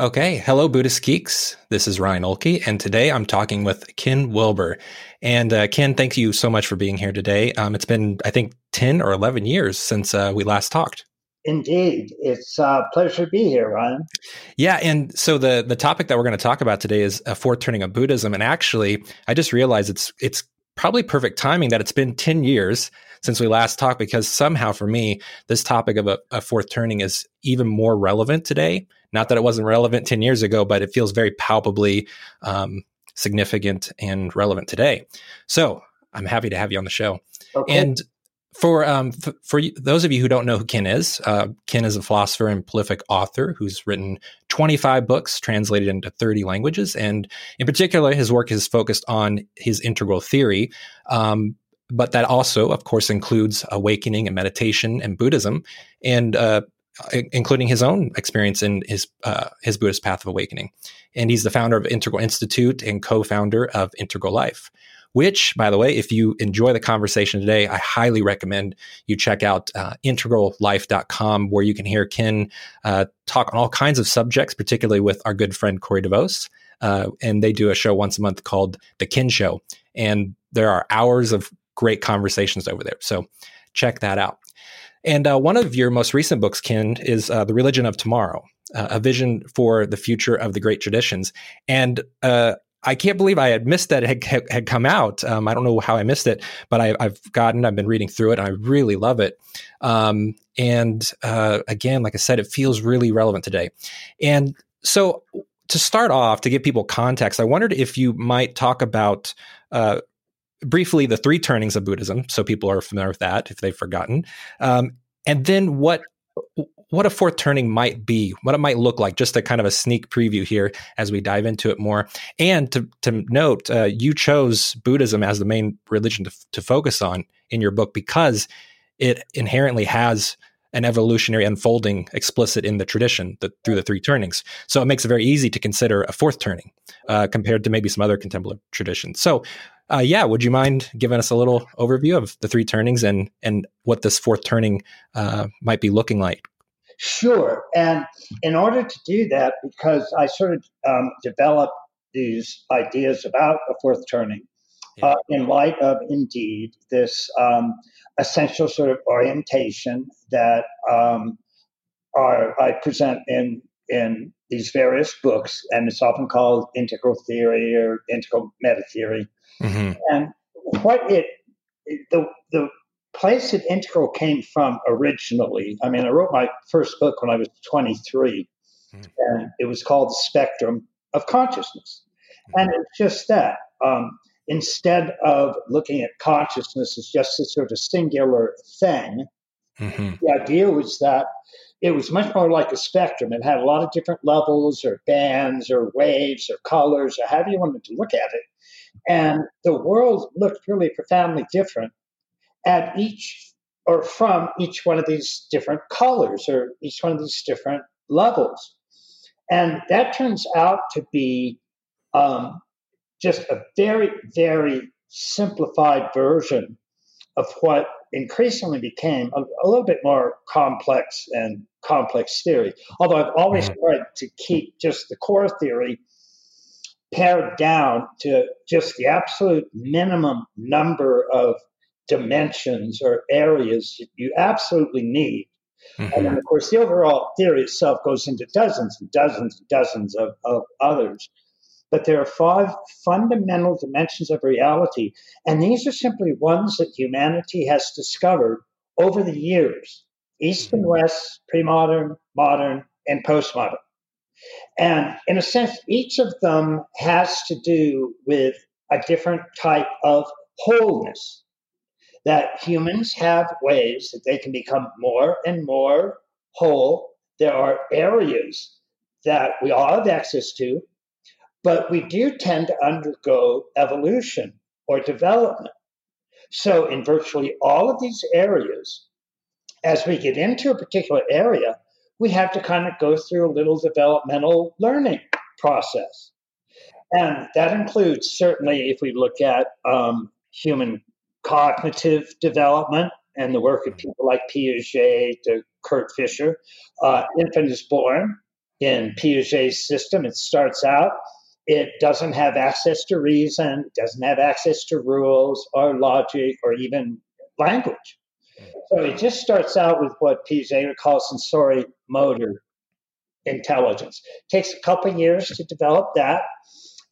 Okay, hello, Buddhist geeks. This is Ryan Oelke, and today I'm talking with Ken Wilber. And uh, Ken, thank you so much for being here today. Um, it's been, I think, 10 or 11 years since uh, we last talked. Indeed, it's a pleasure to be here, Ryan. Yeah, and so the the topic that we're going to talk about today is a fourth turning of Buddhism. And actually, I just realized it's it's probably perfect timing that it's been 10 years since we last talked because somehow for me this topic of a, a, fourth turning is even more relevant today not that it wasn't relevant 10 years ago but it feels very palpably um, significant and relevant today so i'm happy to have you on the show okay. and for um, f- for those of you who don't know who Ken is, uh, Ken is a philosopher and prolific author who's written 25 books translated into 30 languages, and in particular, his work is focused on his integral theory. Um, but that also, of course, includes awakening and meditation and Buddhism, and uh, including his own experience in his uh, his Buddhist path of awakening. And he's the founder of Integral Institute and co-founder of Integral Life which, by the way, if you enjoy the conversation today, I highly recommend you check out uh, integrallife.com, where you can hear Ken uh, talk on all kinds of subjects, particularly with our good friend Corey DeVos. Uh, and they do a show once a month called The Ken Show. And there are hours of great conversations over there. So check that out. And uh, one of your most recent books, Ken, is uh, The Religion of Tomorrow. Uh, a vision for the future of the great traditions. And uh, I can't believe I had missed that it had, had come out. Um, I don't know how I missed it, but I, have gotten, I've been reading through it and I really love it. Um, and uh, again, like I said, it feels really relevant today. And so to start off, to give people context, I wondered if you might talk about uh, briefly the three turnings of Buddhism, so people are familiar with that if they've forgotten. Um, and then what what a fourth turning might be, what it might look like, just a kind of a sneak preview here as we dive into it more. And to, to note, uh, you chose Buddhism as the main religion to, to focus on in your book because it inherently has an evolutionary unfolding explicit in the tradition the, through the three turnings. So it makes it very easy to consider a fourth turning uh, compared to maybe some other contemplative traditions. So, uh, yeah, would you mind giving us a little overview of the three turnings and and what this fourth turning uh, might be looking like? Sure. And in order to do that, because I sort of um, developed these ideas about a fourth turning yeah. uh, in light of indeed this um, essential sort of orientation that um, are, I present in in these various books, and it's often called integral theory or integral meta theory. Mm-hmm. And what it the the place that integral came from originally. I mean, I wrote my first book when I was 23, mm. and it was called The Spectrum of Consciousness. Mm. And it's just that. Um, instead of looking at consciousness as just a sort of singular thing, mm-hmm. the idea was that it was much more like a spectrum. It had a lot of different levels or bands or waves or colors or however you wanted to look at it. And the world looked really profoundly different at each or from each one of these different colors or each one of these different levels. And that turns out to be um, just a very, very simplified version of what increasingly became a, a, little bit more complex and complex theory. Although I've always mm-hmm. tried to keep just the core theory pared down to just the absolute minimum number of dimensions or areas that you absolutely need. Mm-hmm. And then, of course, the overall theory itself goes into dozens and dozens and dozens of, of others. But there are five fundamental dimensions of reality. And these are simply ones that humanity has discovered over the years East and mm-hmm. West, pre modern, modern, and postmodern. And in a sense, each of them has to do with a different type of wholeness that humans have ways that they can become more and more whole. There are areas that we all have access to, but we do tend to undergo evolution or development. So, in virtually all of these areas, as we get into a particular area, we have to kind of go through a little developmental learning process. And that includes certainly, if we look at um, human cognitive development and the work of people like Piaget to Kurt Fischer. Uh, infant is born, in Piaget's system. It starts out, it doesn't have access to reason, doesn't have access to rules or logic or even language. So it just starts out with what Piaget calls sensory motor intelligence. It takes a couple years to develop that,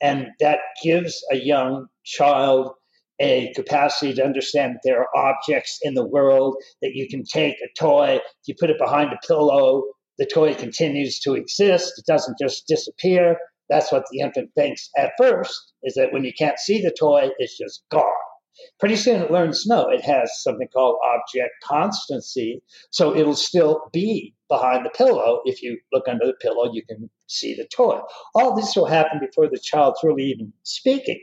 and that gives a young child a capacity to understand that there are objects in the world that you can take a toy, if you put it behind a pillow, the toy continues to exist, it doesn't just disappear. That's what the infant thinks at first, is that when you can't see the toy, it's just gone. Pretty soon it learns no, it has something called object constancy. So it'll still be behind the pillow. If you look under the pillow, you can see the toy. All this will happen before the child's really even speaking.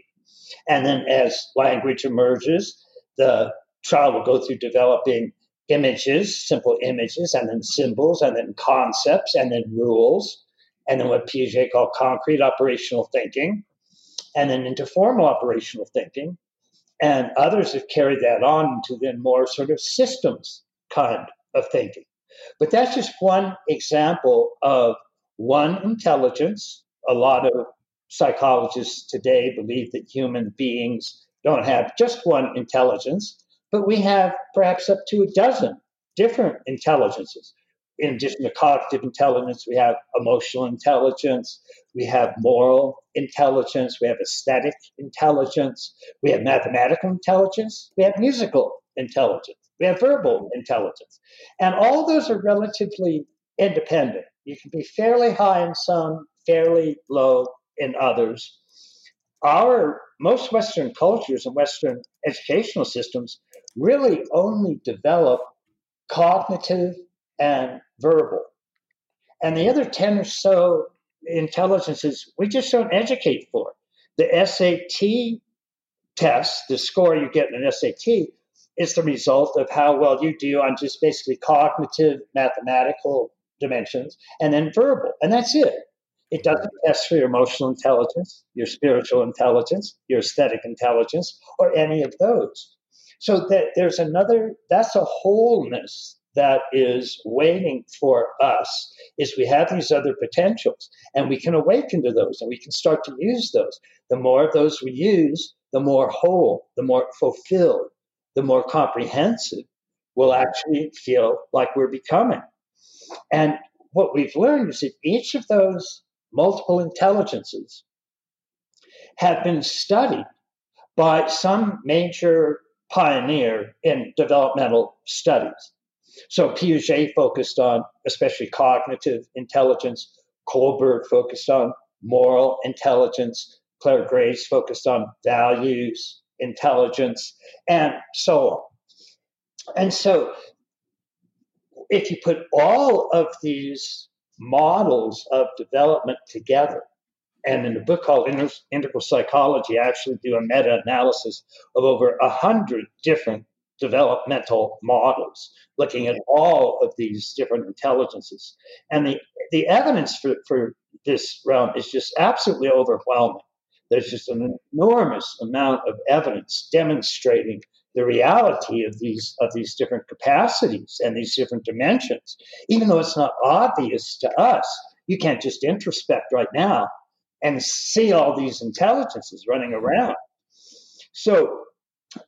And then as language emerges, the child will go through developing images, simple images, and then symbols, and then concepts, and then rules, and then what Piaget called concrete operational thinking, and then into formal operational thinking. And others have carried that on to then more sort of systems kind of thinking. But that's just one example of one intelligence. A lot of psychologists today believe that human beings don't have just one intelligence, but we have perhaps up to a dozen different intelligences. In addition to cognitive intelligence, we have emotional intelligence, we have moral intelligence, we have aesthetic intelligence, we have mathematical intelligence, we have musical intelligence, we have verbal intelligence. And all those are relatively independent. You can be fairly high in some, fairly low in others. Our most Western cultures and Western educational systems really only develop cognitive and verbal. And the other 10 or so intelligences we just don't educate for. The SAT test, the score you get in an SAT, is the result of how well you do on just basically cognitive, mathematical dimensions, and then verbal. And that's it. It doesn't test for your emotional intelligence, your spiritual intelligence, your aesthetic intelligence, or any of those. So that there's another, that's a wholeness that is waiting for us is we have these other potentials and we can awaken to those and we can start to use those. The more of those we use, the more whole, the more fulfilled, the more comprehensive we'll actually feel like we're becoming. And what we've learned is that each of those multiple intelligences have been studied by some major pioneer in developmental studies. So Piaget focused on especially cognitive intelligence, Kohlberg focused on moral intelligence, Clare Graves focused on values, intelligence, and so on. And so if you put all of these models of development together. And in a book called Integral Psychology, I actually do a meta analysis of over 100 different developmental models, looking at all of these different intelligences. And the, the evidence for, for this realm is just absolutely overwhelming. There's just an enormous amount of evidence demonstrating the reality of these of these different capacities and these different dimensions even though it's not obvious to us you can't just introspect right now and see all these intelligences running mm-hmm. around so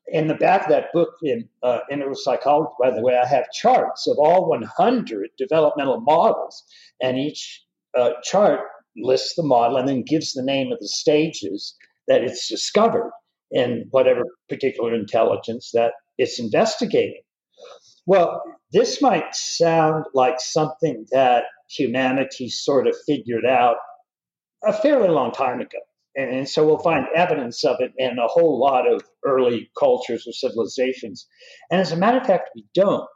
in the back of that book in uh, integral psychology by the way i have charts of all 100 developmental models and each uh, chart lists the model and then gives the name of the stages that it's discovered in whatever particular intelligence that it's investigating. Well, this might sound like something that humanity sort of figured out a fairly long time ago. And, so we'll find evidence of it in a whole lot of early cultures or civilizations. And as a matter of fact, we don't.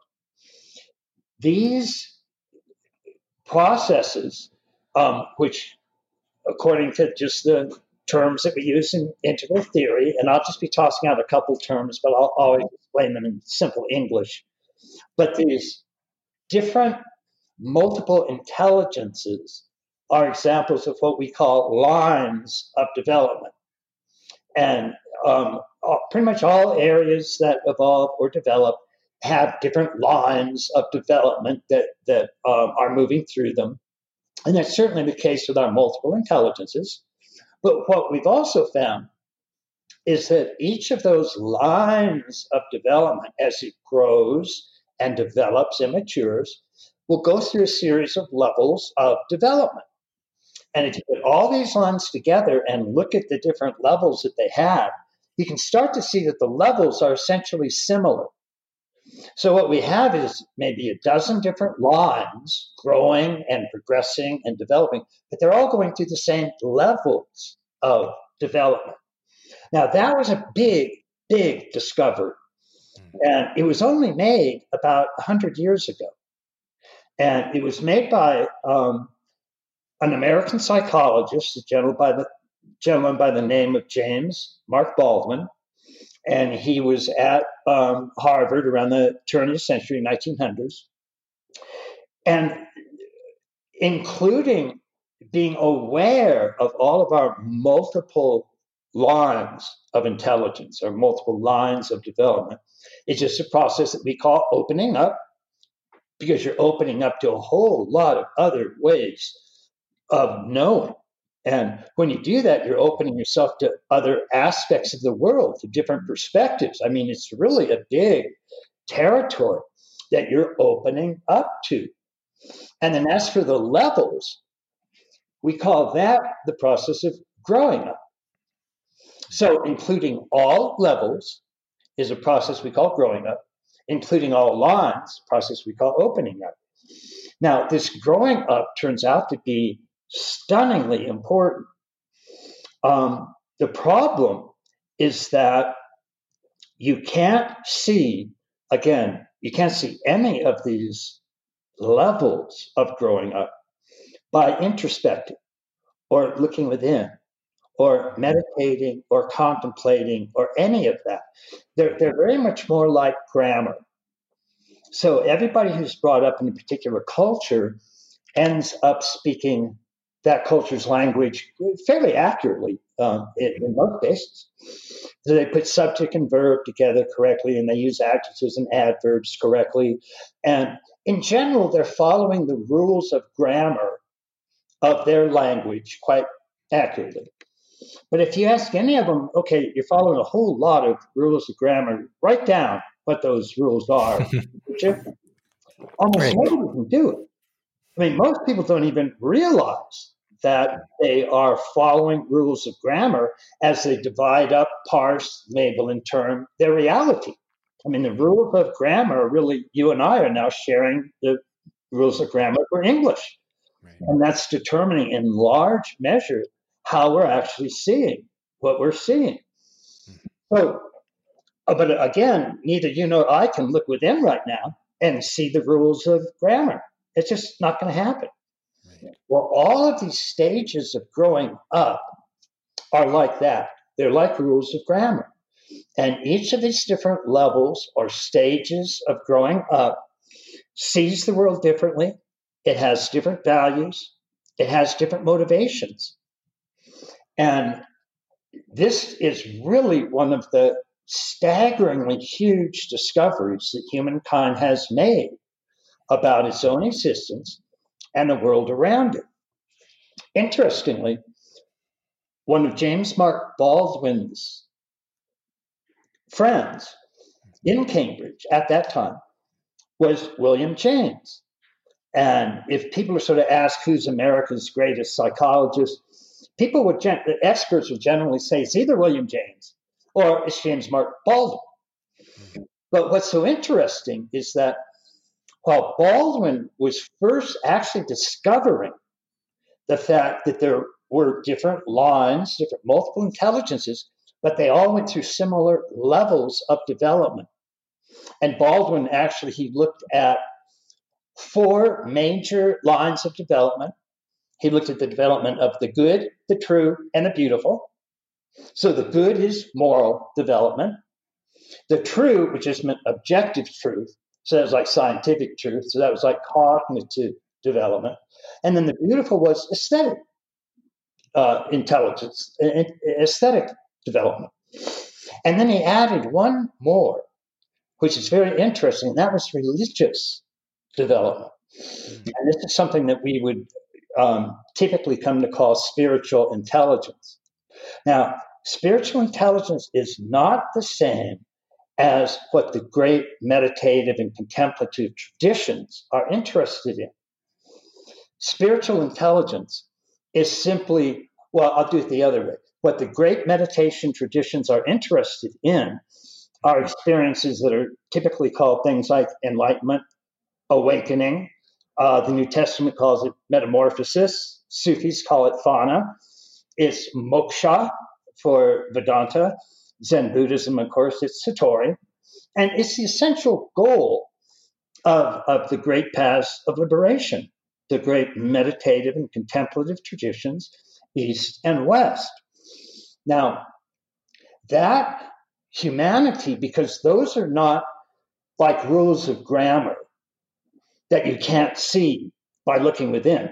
These processes, um, which, according to just the terms that we use in integral theory, and I'll just be tossing out a couple terms, but I'll always explain them in simple English. But these different multiple intelligences are examples of what we call lines of development. And um, pretty much all areas that evolve or develop have different lines of development that, that um, are moving through them. And that's certainly the case with our multiple intelligences. But what we've also found is that each of those lines of development, as it grows and develops and matures, will go through a series of levels of development. And if you put all these lines together and look at the different levels that they have, you can start to see that the levels are essentially similar. So what we have is maybe a dozen different lines growing and progressing and developing, but they're all going through the same levels of development. Now that was a big, big discovery. Hmm. And it was only made about 100 years ago. And it was made by um, an American psychologist, a gentleman by the gentleman by the name of James Mark Baldwin, and he was at um, Harvard around the turn of the century, 1900s, and including being aware of all of our multiple lines of intelligence or multiple lines of development. It's just a process that we call opening up because you're opening up to a whole lot of other ways of knowing. And when you do that, you're opening yourself to other aspects of the world, to different perspectives. I mean, it's really a big territory that you're opening up to. And then as for the levels, we call that the process of growing up. So, including all levels is a process we call growing up including all lines, process we call opening up. Now, this growing up turns out to be stunningly important. Um, the problem is that you can't see, again, you can't see any of these levels of growing up by introspecting or looking within or meditating or contemplating or any of that. They're, they're very much more like grammar. So everybody who's brought up in a particular culture ends up speaking that culture's language fairly accurately um, in, in, most cases. So they put subject and verb together correctly, and they use adjectives and adverbs correctly. And in general, they're following the rules of grammar of their language quite accurately. But if you ask any of them, okay, you're following a whole lot of rules of grammar, write down what those rules are. Almost right. nobody can do it. I mean, most people don't even realize that they are following rules of grammar as they divide up, parse, label, and term their reality. I mean, the rules of grammar really, you and I are now sharing the rules of grammar for English. Right. And that's determining in large measure how we're actually seeing what we're seeing. Mm-hmm. So, uh, but again, neither you nor I can look within right now and see the rules of grammar. It's just not going to happen. Well, all of these stages of growing up are like that. They're like rules of grammar. And each of these different levels or stages of growing up sees the world differently. It has different values. It has different motivations. And this is really one of the staggeringly huge discoveries that humankind has made about its own existence and the world around it. Interestingly, one of James Mark Baldwin's friends in Cambridge at that time was William James. And if people are sort of asked who's America's greatest psychologist, people would, gen- experts would generally say it's either William James or it's James Mark Baldwin. But what's so interesting is that while Baldwin was first actually discovering the fact that there were different lines, different multiple intelligences, but they all went through similar levels of development. And Baldwin actually he looked at four major lines of development he looked at the development of the good, the true, and the beautiful. So the good is moral development. The true, which is objective truth, so that was like scientific truth. So that was like cognitive development. And then the beautiful was aesthetic uh, intelligence, aesthetic development. And then he added one more, which is very interesting, and that was religious development. Mm-hmm. And this is something that we would um, typically come to call spiritual intelligence. Now, spiritual intelligence is not the same as what the great meditative and contemplative traditions are interested in. Spiritual intelligence is simply, well, I'll do it the other way. What the great meditation traditions are interested in are experiences that are typically called things like enlightenment, awakening. Uh, the New Testament calls it metamorphosis. Sufis call it fana. It's moksha for Vedanta. Zen Buddhism, of course, it's Satori. And it's the essential goal of, of the great paths of liberation, the great meditative and contemplative traditions, East and West. Now, that humanity, because those are not like rules of grammar that you can't see by looking within.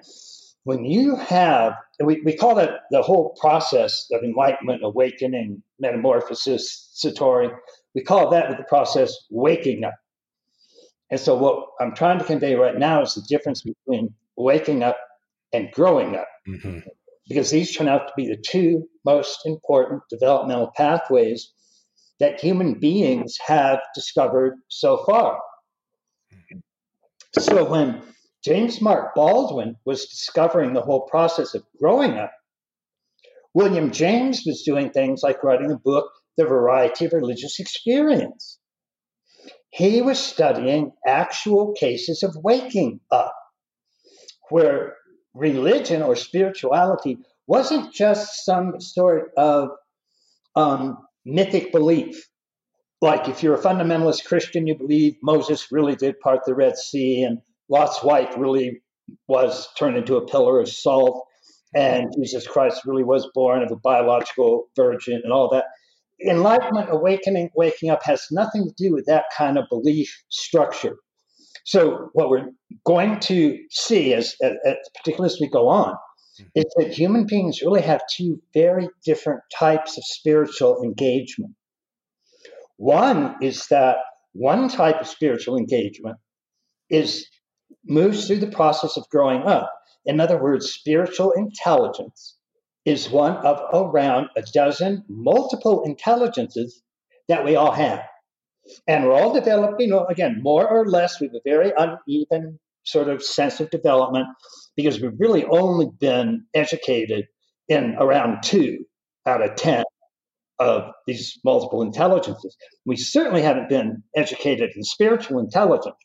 When you have, we, we call that the whole process of enlightenment, awakening, metamorphosis, satori, we call that the process waking up. And so, what I'm trying to convey right now is the difference between waking up and growing up. Mm-hmm. Because these turn out to be the two most important developmental pathways that human beings have discovered so far. So when James Mark Baldwin was discovering the whole process of growing up, William James was doing things like writing a book, The Variety of Religious Experience. He was studying actual cases of waking up, where religion or spirituality wasn't just some sort of um, mythic belief. Like if you're a fundamentalist Christian, you believe Moses really did part the Red Sea and Lot's wife really was turned into a pillar of salt and Jesus Christ really was born of a biological virgin and all that. Enlightenment, awakening, waking up has nothing to do with that kind of belief structure. So, what we're going to see, as, as particularly as we go on, is that human beings really have two very different types of spiritual engagement. One is that one type of spiritual engagement is moves through the process of growing up. In other words, spiritual intelligence is one of around a dozen multiple intelligences that we all have. And we're all developing, you know, again, more or less, we have a very uneven sort of sense of development because we've really only been educated in around two out of 10 of these multiple intelligences. We certainly haven't been educated in spiritual intelligence.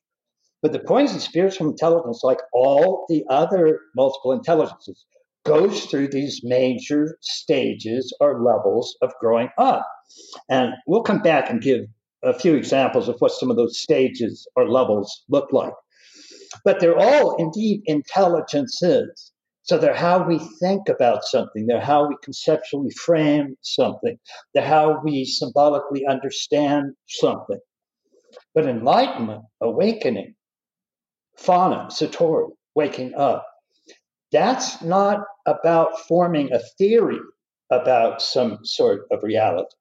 But the point is, spiritual intelligence, like all the other multiple intelligences, goes through these major stages or levels of growing up. And we'll come back and give a few examples of what some of those stages or levels look like. But they're all indeed intelligences. So they're how we think about something, they're how we conceptually frame something, they're how we symbolically understand something. But enlightenment, awakening, fana, satori, waking up, that's not about forming a theory about some sort of reality.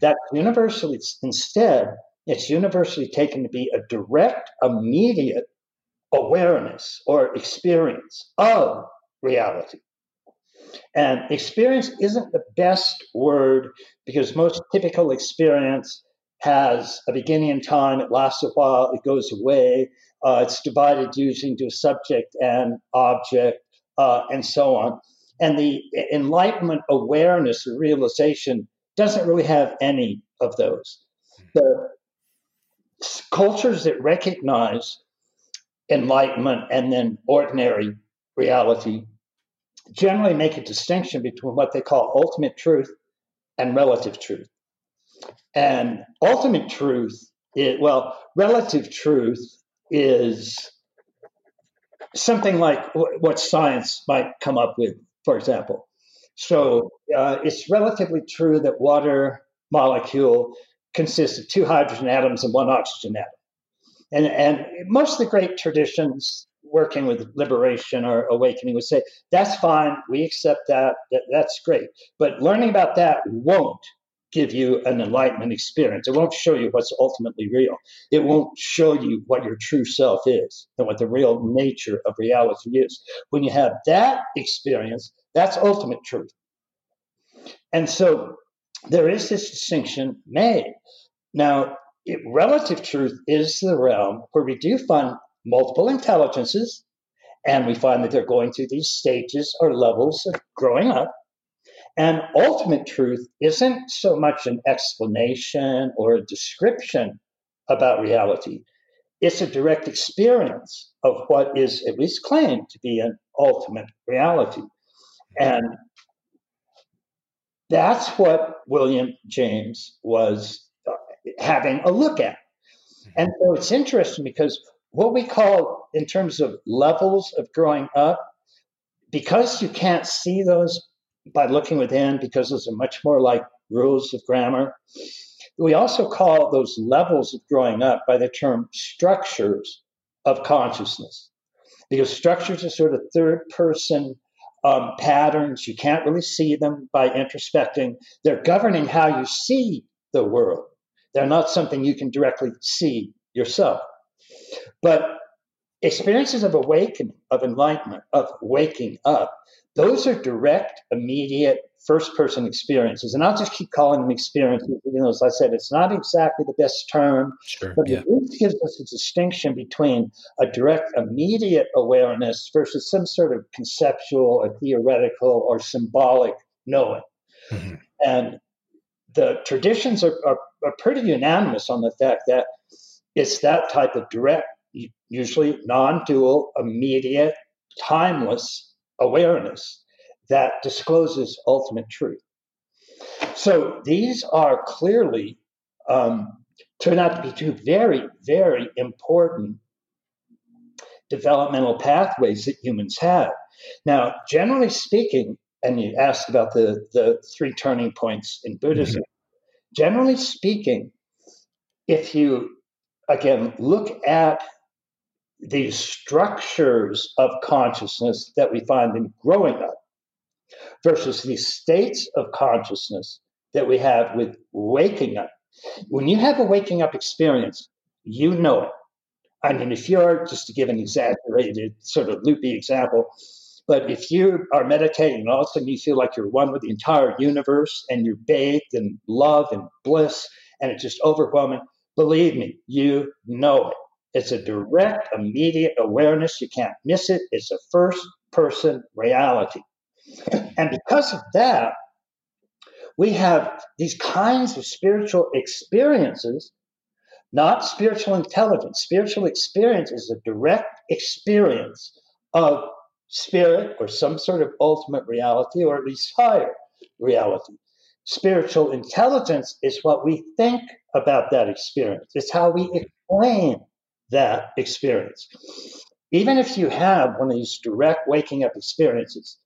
That universally, instead, it's universally taken to be a direct, immediate awareness or experience of reality. And experience isn't the best word because most typical experience has a beginning in time, it lasts a while, it goes away, uh, it's divided usually into subject and object, uh, and so on. And the enlightenment awareness or realization doesn't really have any of those. The cultures that recognize enlightenment and then ordinary reality generally make a distinction between what they call ultimate truth and relative truth. And ultimate truth, is, well, relative truth is something like what science might come up with, for example. So uh, it's relatively true that water molecule consists of two hydrogen atoms and one oxygen atom. And, and most of the great traditions working with liberation or awakening would say, that's fine, we accept that, that, that's great. But learning about that won't give you an enlightenment experience. It won't show you what's ultimately real. It won't show you what your true self is and what the real nature of reality is. When you have that experience, that's ultimate truth. And so there is this distinction made. Now, it, relative truth is the realm where we do find multiple intelligences, and we find that they're going through these stages or levels of growing up. And ultimate truth isn't so much an explanation or a description about reality, it's a direct experience of what is at least claimed to be an ultimate reality. And that's what William James was uh, having a look at. And so it's interesting because what we call, in terms of levels of growing up, because you can't see those by looking within, because those are much more like rules of grammar, we also call those levels of growing up by the term structures of consciousness. Because structures are sort of third person um, patterns. You can't really see them by introspecting. They're governing how you see the world. They're not something you can directly see yourself. But experiences of awakening, of enlightenment, of waking up, those are direct, immediate, first person experiences. And I'll just keep calling them experiences. You know, as I said, it's not exactly the best term, sure, but yeah. it gives us a distinction between a direct, immediate awareness versus some sort of conceptual or theoretical or symbolic knowing. Mm-hmm. And the traditions are, are, are pretty unanimous on the fact that it's that type of direct, usually non dual, immediate, timeless awareness that discloses ultimate truth. So these are clearly um, turn out to be two very, very important developmental pathways that humans have. Now, generally speaking, and you asked about the, the three turning points in Buddhism, mm-hmm. generally speaking, if you again look at these structures of consciousness that we find in growing up versus these states of consciousness that we have with waking up. When you have a waking up experience, you know it. I mean, if you're, just to give an exaggerated, sort of loopy example, but if you are meditating and all of a sudden you feel like you're one with the entire universe and you're bathed in love and bliss and it's just overwhelming, believe me, you know it. It's a direct, immediate awareness. You can't miss it. It's a first person reality. And because of that, we have these kinds of spiritual experiences, not spiritual intelligence. Spiritual experience is a direct experience of spirit or some sort of ultimate reality, or at least higher reality. Spiritual intelligence is what we think about that experience, it's how we explain that experience. Even if you have one of these direct waking up experiences,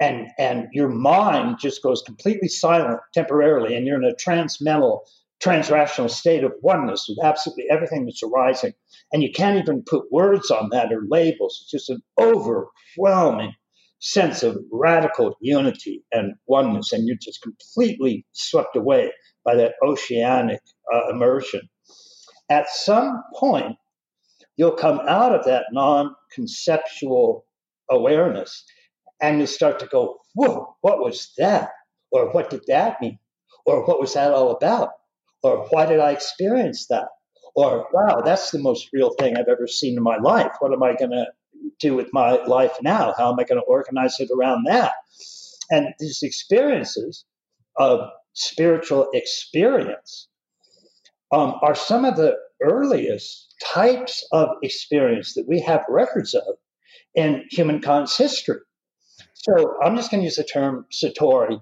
and and your mind just goes completely silent temporarily and you're in a transmental transrational state of oneness with absolutely everything that's arising and you can't even put words on that or labels it's just an overwhelming sense of radical unity and oneness and you're just completely swept away by that oceanic uh, immersion at some point you'll come out of that non-conceptual awareness and you start to go, whoa, what was that? Or what did that mean? Or what was that all about? Or why did I experience that? Or wow, that's the most real thing I've ever seen in my life. What am I going to do with my life now? How am I going to organize it around that? And these experiences of spiritual experience um, are some of the earliest types of experience that we have records of in humankind's history. So I'm just going to use the term Satori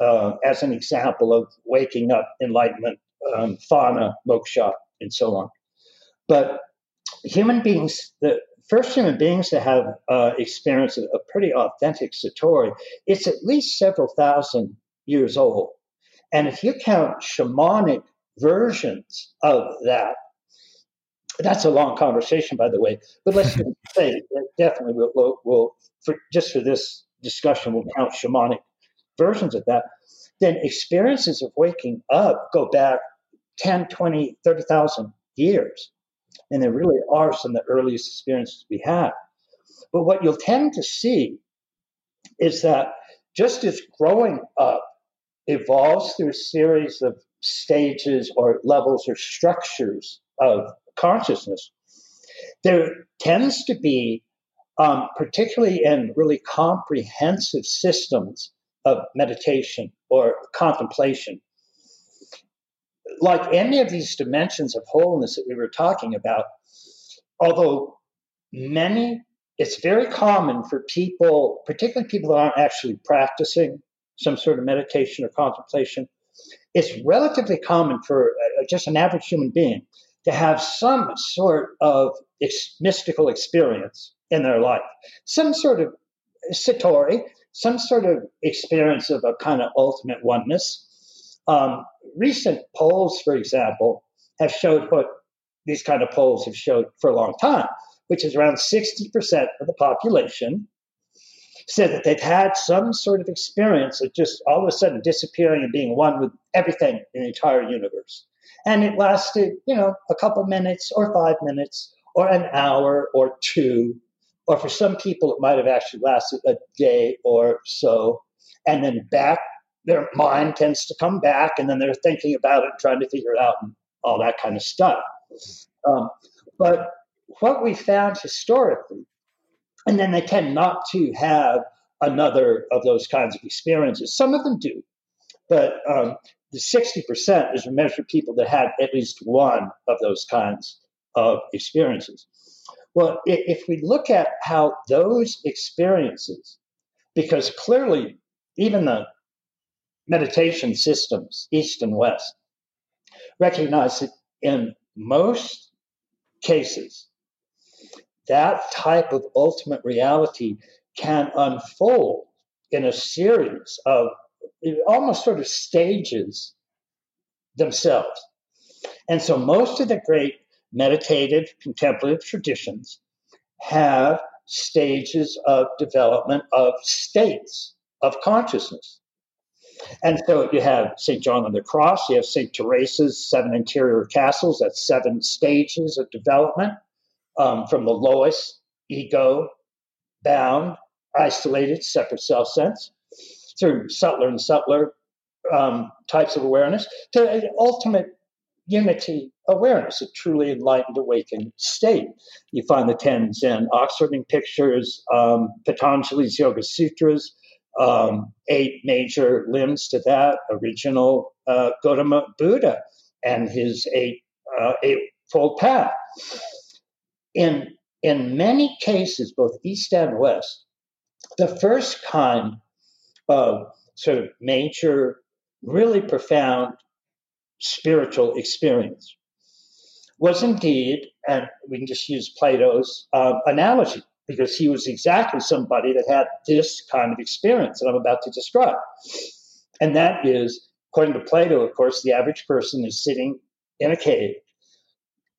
uh, as an example of waking up, enlightenment, um, fana, moksha, and so on. But human beings, the first human beings to have uh, experienced a pretty authentic Satori, it's at least several thousand years old. And if you count shamanic versions of that, that's a long conversation, by the way. But let's say definitely we'll, we'll, for, just for this discussion we'll count shamanic versions of that. then experiences of waking up go back 10, 20, 30,000 years. And there really are some of the earliest experiences we have. But what you'll tend to see is that just as growing up evolves through a series of stages or levels or structures of consciousness, there tends to be, um, particularly in really comprehensive systems of meditation or contemplation, like any of these dimensions of wholeness that we were talking about, although many, it's very common for people, particularly people that aren't actually practicing some sort of meditation or contemplation, it's relatively common for uh, just an average human being to have some sort of ex- mystical experience in their life, some sort of satori, some sort of experience of a kind of ultimate oneness. Um, recent polls, for example, have showed what these kind of polls have showed for a long time, which is around 60% of the population said that they've had some sort of experience of just all of a sudden disappearing and being one with everything in the entire universe. And it lasted, you know, a couple minutes or five minutes or an hour or two. Or for some people, it might have actually lasted a day or so. And then back, their mind tends to come back and then they're thinking about it, trying to figure it out, and all that kind of stuff. Um, but what we found historically and then they tend not to have another of those kinds of experiences. Some of them do, but um, the 60% is a measure of people that had at least one of those kinds of experiences. Well, if we look at how those experiences, because clearly even the meditation systems, East and West, recognize that in most cases, that type of ultimate reality can unfold in a series of almost sort of stages themselves. And so most of the great meditative contemplative traditions have stages of development of states of consciousness. And so you have St. John of the Cross, you have St. Teresa's seven interior castles, that's seven stages of development um, from the lowest ego bound, isolated, separate self sense through subtler and subtler um, types of awareness to ultimate unity awareness, a truly enlightened, awakened state. You find the 10 Zen Oxherding pictures, um, Patanjali's Yoga Sutras, um, eight major limbs to that, original uh, Gautama Buddha and his eight, uh, eightfold path in in many cases, both east and west, the first kind of sort of major, really profound spiritual experience was indeed, and we can just use Plato's uh, analogy, because he was exactly somebody that had this kind of experience that I'm about to describe. And that is, according to Plato, of course, the average person is sitting in a cave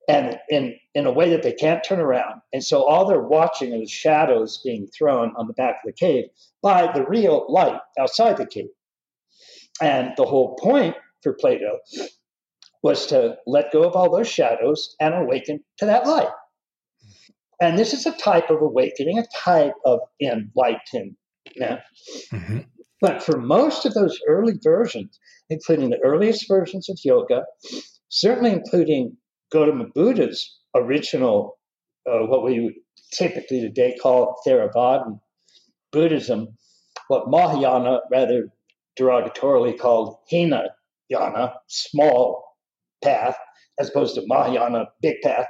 and in in a way that they can't turn around. And so all they're watching are the shadows being thrown on the back of the cave by the real light outside the cave. And the whole point for Plato was to let go of all those shadows and awaken to that light. And this is a type of awakening, a type of enlightenment. Mm-hmm. But for most of those early versions, including the earliest versions of yoga, certainly including Gautama Buddha's original, uh, what we would typically today call Theravada Buddhism, what Mahayana rather derogatorily called Hinayana, small path, as opposed to Mahayana, big path,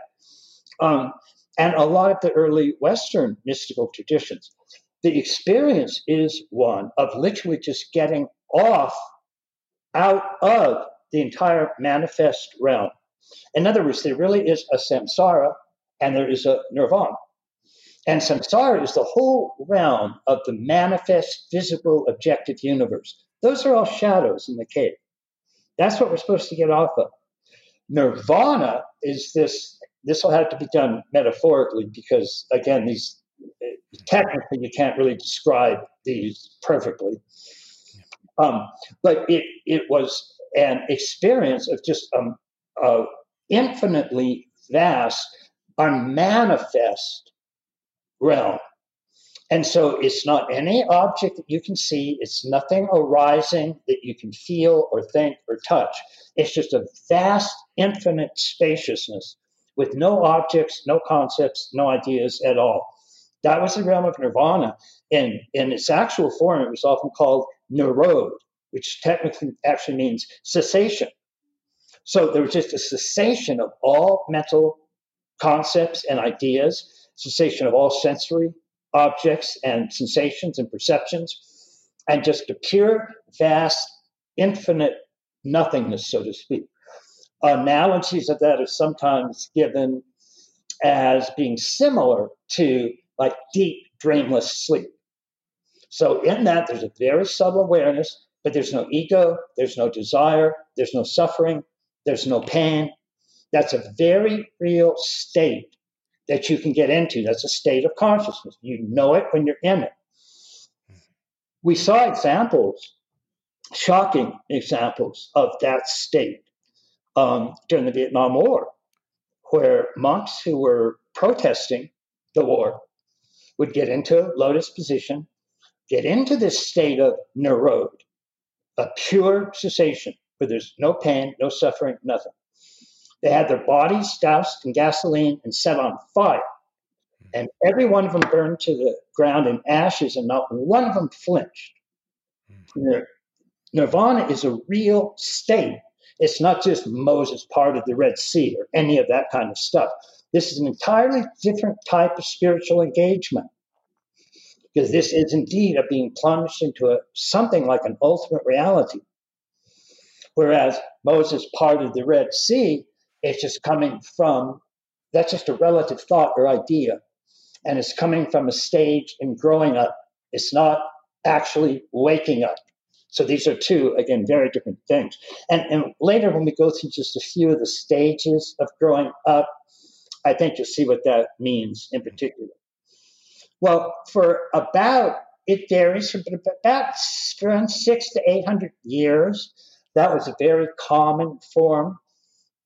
um, and a lot of the early Western mystical traditions. The experience is one of literally just getting off out of the entire manifest realm in other words, there really is a samsara and there is a nirvana. And samsara is the whole realm of the manifest, visible, objective universe. Those are all shadows in the cave. That's what we're supposed to get off of. Nirvana is this, this will have to be done metaphorically because, again, these technically you can't really describe these perfectly. Um, but it, it was an experience of just um, uh, infinitely vast, unmanifest realm. And so it's not any object that you can see, it's nothing arising that you can feel or think or touch. It's just a vast, infinite spaciousness with no objects, no concepts, no ideas at all. That was the realm of nirvana. And in its actual form, it was often called nirod, which technically actually means cessation. So there was just a cessation of all mental concepts and ideas, cessation of all sensory objects and sensations and perceptions, and just a pure, vast, infinite nothingness, so to speak. Analogies of that are sometimes given as being similar to like deep, dreamless sleep. So, in that, there's a very subtle awareness, but there's no ego, there's no desire, there's no suffering, there's no pain. That's a very real state that you can get into. That's a state of consciousness. You know it when you're in it. We saw examples, shocking examples of that state um, during the Vietnam War, where monks who were protesting the war would get into lotus position, get into this state of nirod, a pure cessation where there's no pain, no suffering, nothing. They had their bodies doused in gasoline and set on fire. And every one of them burned to the ground in ashes, and not one of them flinched. Hmm. Nirvana is a real state. It's not just Moses part of the Red Sea or any of that kind of stuff. This is an entirely different type of spiritual engagement because this is indeed a being plunged into a, something like an ultimate reality. Whereas Moses parted the Red Sea, it's just coming from, that's just a relative thought or idea. And it's coming from a stage in growing up. It's not actually waking up. So these are two, again, very different things. And, and later, when we go through just a few of the stages of growing up, I think you'll see what that means in particular. Well, for about, it varies for about around six to 800 years. That was a very common form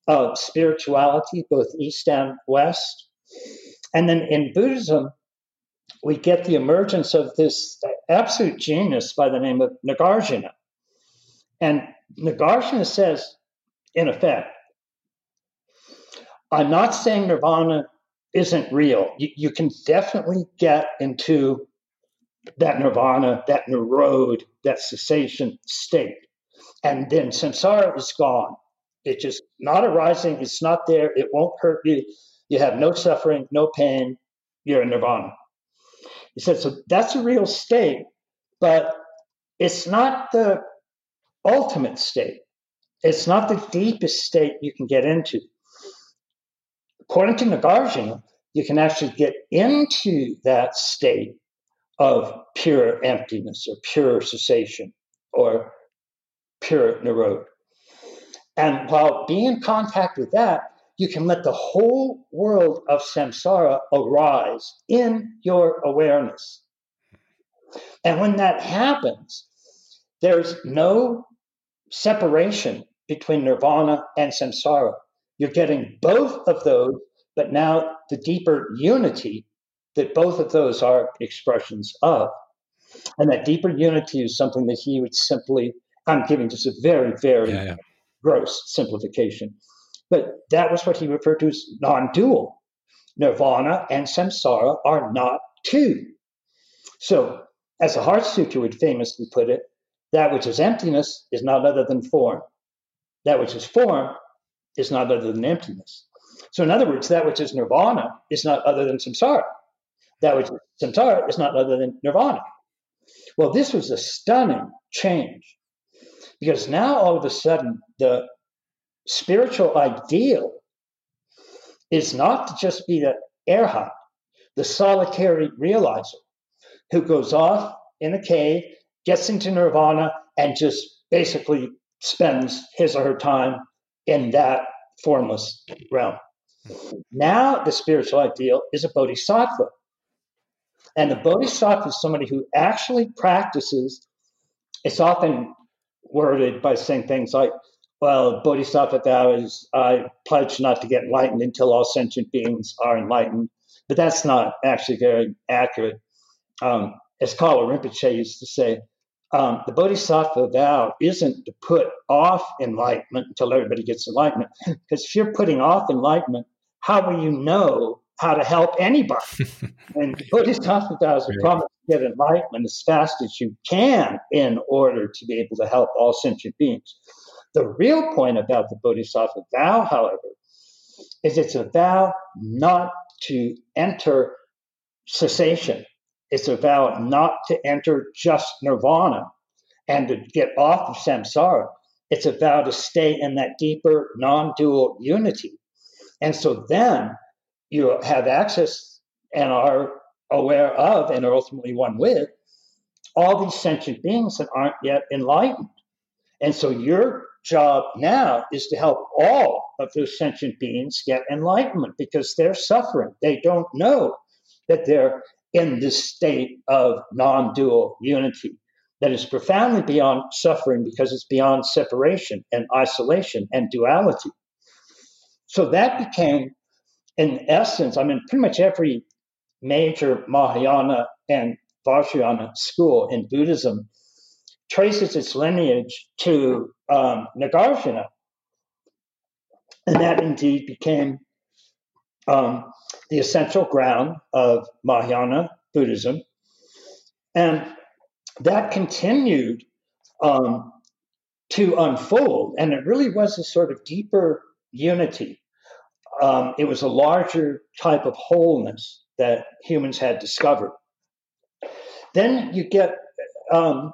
of spirituality, both East and West. And then in Buddhism, we get the emergence of this absolute genius by the name of Nagarjuna. And Nagarjuna says, in effect, I'm not saying nirvana isn't real. You, you can definitely get into that nirvana, that nirod, that cessation state. And then samsara is gone. It's just not arising. It's not there. It won't hurt you. You have no suffering, no pain. You're in nirvana. He said, so that's a real state, but it's not the ultimate state. It's not the deepest state you can get into according to Nagarjuna, you can actually get into that state of pure emptiness or pure cessation or pure nirod. And while being in contact with that, you can let the whole world of samsara arise in your awareness. And when that happens, there's no separation between nirvana and samsara. You're getting both of those, but now the deeper unity that both of those are expressions of. And that deeper unity is something that he would simply, I'm giving just a very, very yeah, yeah. gross simplification. But that was what he referred to as non dual. Nirvana and samsara are not two. So, as the Heart Sutra would famously put it, that which is emptiness is not other than form. That which is form is not other than emptiness. So, in other words, that which is nirvana is not other than samsara. That which is samsara is not other than nirvana. Well, this was a stunning change because now all of a sudden the spiritual ideal is not to just be the arhat, the solitary realizer who goes off in a cave, gets into nirvana, and just basically spends his or her time in that formless realm. Now, the spiritual ideal is a bodhisattva. And the bodhisattva is somebody who actually practices, it's often worded by saying things like, well, Bodhisattva vow is I pledge not to get enlightened until all sentient beings are enlightened. But that's not actually very accurate. Um, as Kalu Rinpoche used to say, um, the Bodhisattva vow isn't to put off enlightenment until everybody gets enlightenment. Because if you're putting off enlightenment, how will you know how to help anybody? and Bodhisattva vow is a promise get enlightenment as fast as you can in order to be able to help all sentient beings. The real point about the Bodhisattva vow, however, is it's a vow not to enter cessation. It's a vow not to enter just nirvana and to get off of samsara. It's a vow to stay in that deeper non dual unity. And so then you have access and are aware of and are ultimately one with all these sentient beings that aren't yet enlightened. And so your job now is to help all of those sentient beings get enlightenment because they're suffering. They don't know that they're in this state of non dual unity that is profoundly beyond suffering because it's beyond separation and isolation and duality. So that became, in essence, I mean, pretty much every major Mahayana and Vajrayana school in Buddhism traces its lineage to um, Nagarjuna. And that indeed became um, the essential ground of Mahayana Buddhism. And that continued um, to unfold. And it really was a sort of deeper unity. Um, it was a larger type of wholeness that humans had discovered. Then you get um,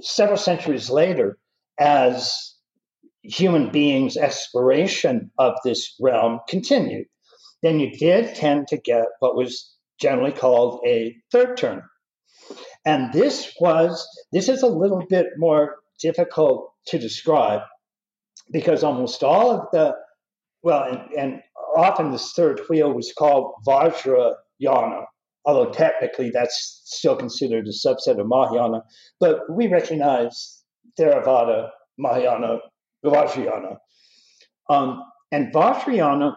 several centuries later, as human beings' exploration of this realm continued, then you did tend to get what was generally called a third turn. And this was, this is a little bit more difficult to describe because almost all of the, well, and, and often this third wheel was called Vajrayana, although technically that's still considered a subset of Mahayana. But we recognize Theravada, Mahayana, Vajrayana. Um, and Vajrayana,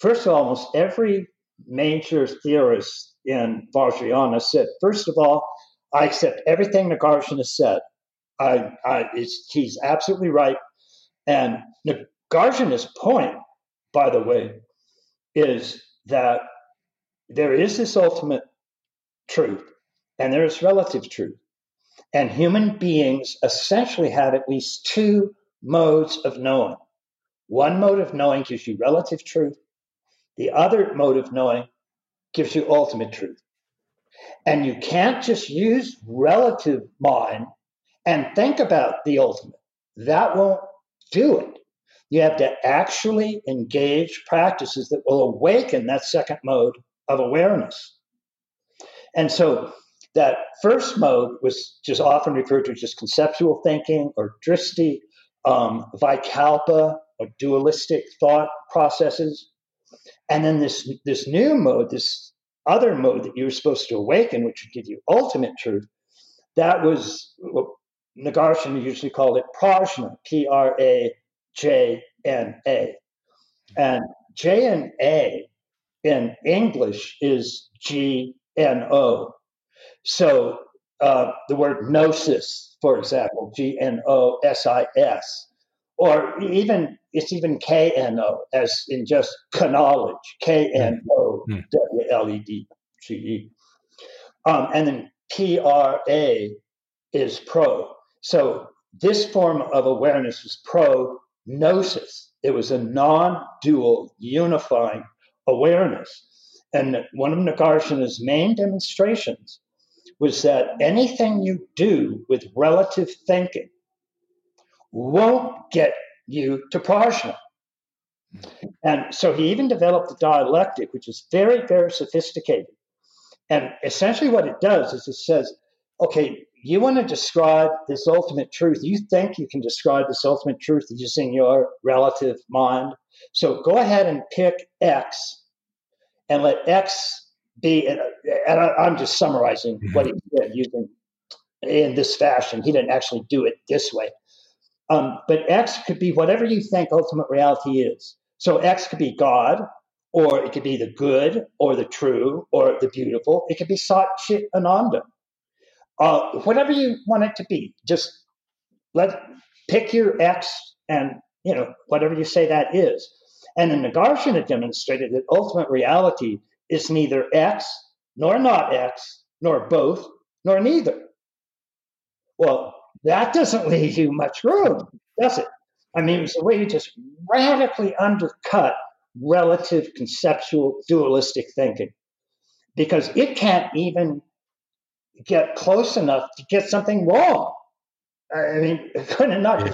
first of all, almost every major theorist in Vajrayana said, first of all, I accept everything Nagarjuna said. I, I, he's absolutely right. And Nagarjuna's point, by the way, is that there is this ultimate truth and there is relative truth. And human beings essentially have at least two modes of knowing. One mode of knowing gives you relative truth, the other mode of knowing gives you ultimate truth. And you can't just use relative mind and think about the ultimate. That won't do it. You have to actually engage practices that will awaken that second mode of awareness. And so that first mode was just often referred to as just conceptual thinking or drishti, um, vikalpa, or dualistic thought processes. And then this, this new mode, this other mode that you were supposed to awaken, which would give you ultimate truth, that was what Nagarjuna usually called it prajna, P R A J. And A. And J and A in English is G N O. So uh, the word gnosis, for example, G N O S I S, or even it's even K N O, as in just knowledge, K N O W L E D G E. Um, and then P R A is pro. So this form of awareness is pro gnosis. It was a non dual, unifying awareness. And one of Nagarjuna's main demonstrations was that anything you do with relative thinking won't get you to prajna. And so he even developed a dialectic, which is very, very sophisticated. And essentially, what it does is it says, okay, you want to describe this ultimate truth. You think you can describe this ultimate truth just in your relative mind. So go ahead and pick X and let X be, and, I, am just summarizing mm-hmm. what he did using in this fashion. He didn't actually do it this way. Um, but X could be whatever you think ultimate reality is. So X could be God, or it could be the good, or the true, or the beautiful. It could be Sat Chit Ananda. Uh, whatever you want it to be, just let pick your X and you know whatever you say that is. And the Nagarjuna demonstrated that ultimate reality is neither X nor not X, nor both, nor neither. Well, that doesn't leave you much room, does it? I mean, it's a way to just radically undercut relative conceptual dualistic thinking because it can't even get close enough to get something wrong. I mean, not be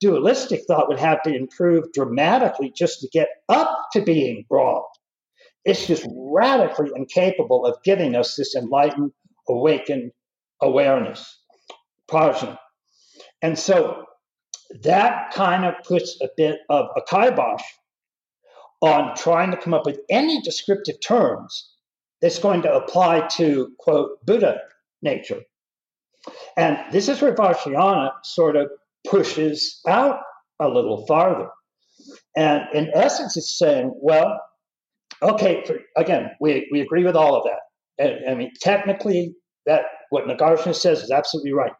dualistic thought would have to improve dramatically just to get up to being wrong. It's just radically incapable of giving us this enlightened, awakened awareness. Prajna. And so that kind of puts a bit of a kibosh on trying to come up with any descriptive terms that's going to apply to, quote, Buddha nature. And this is where Vajrayana sort of pushes out a little farther. And in essence, it's saying, well, okay, for, again, we, we agree with all of that. I, I mean, technically, that what Nagarjuna says is absolutely right.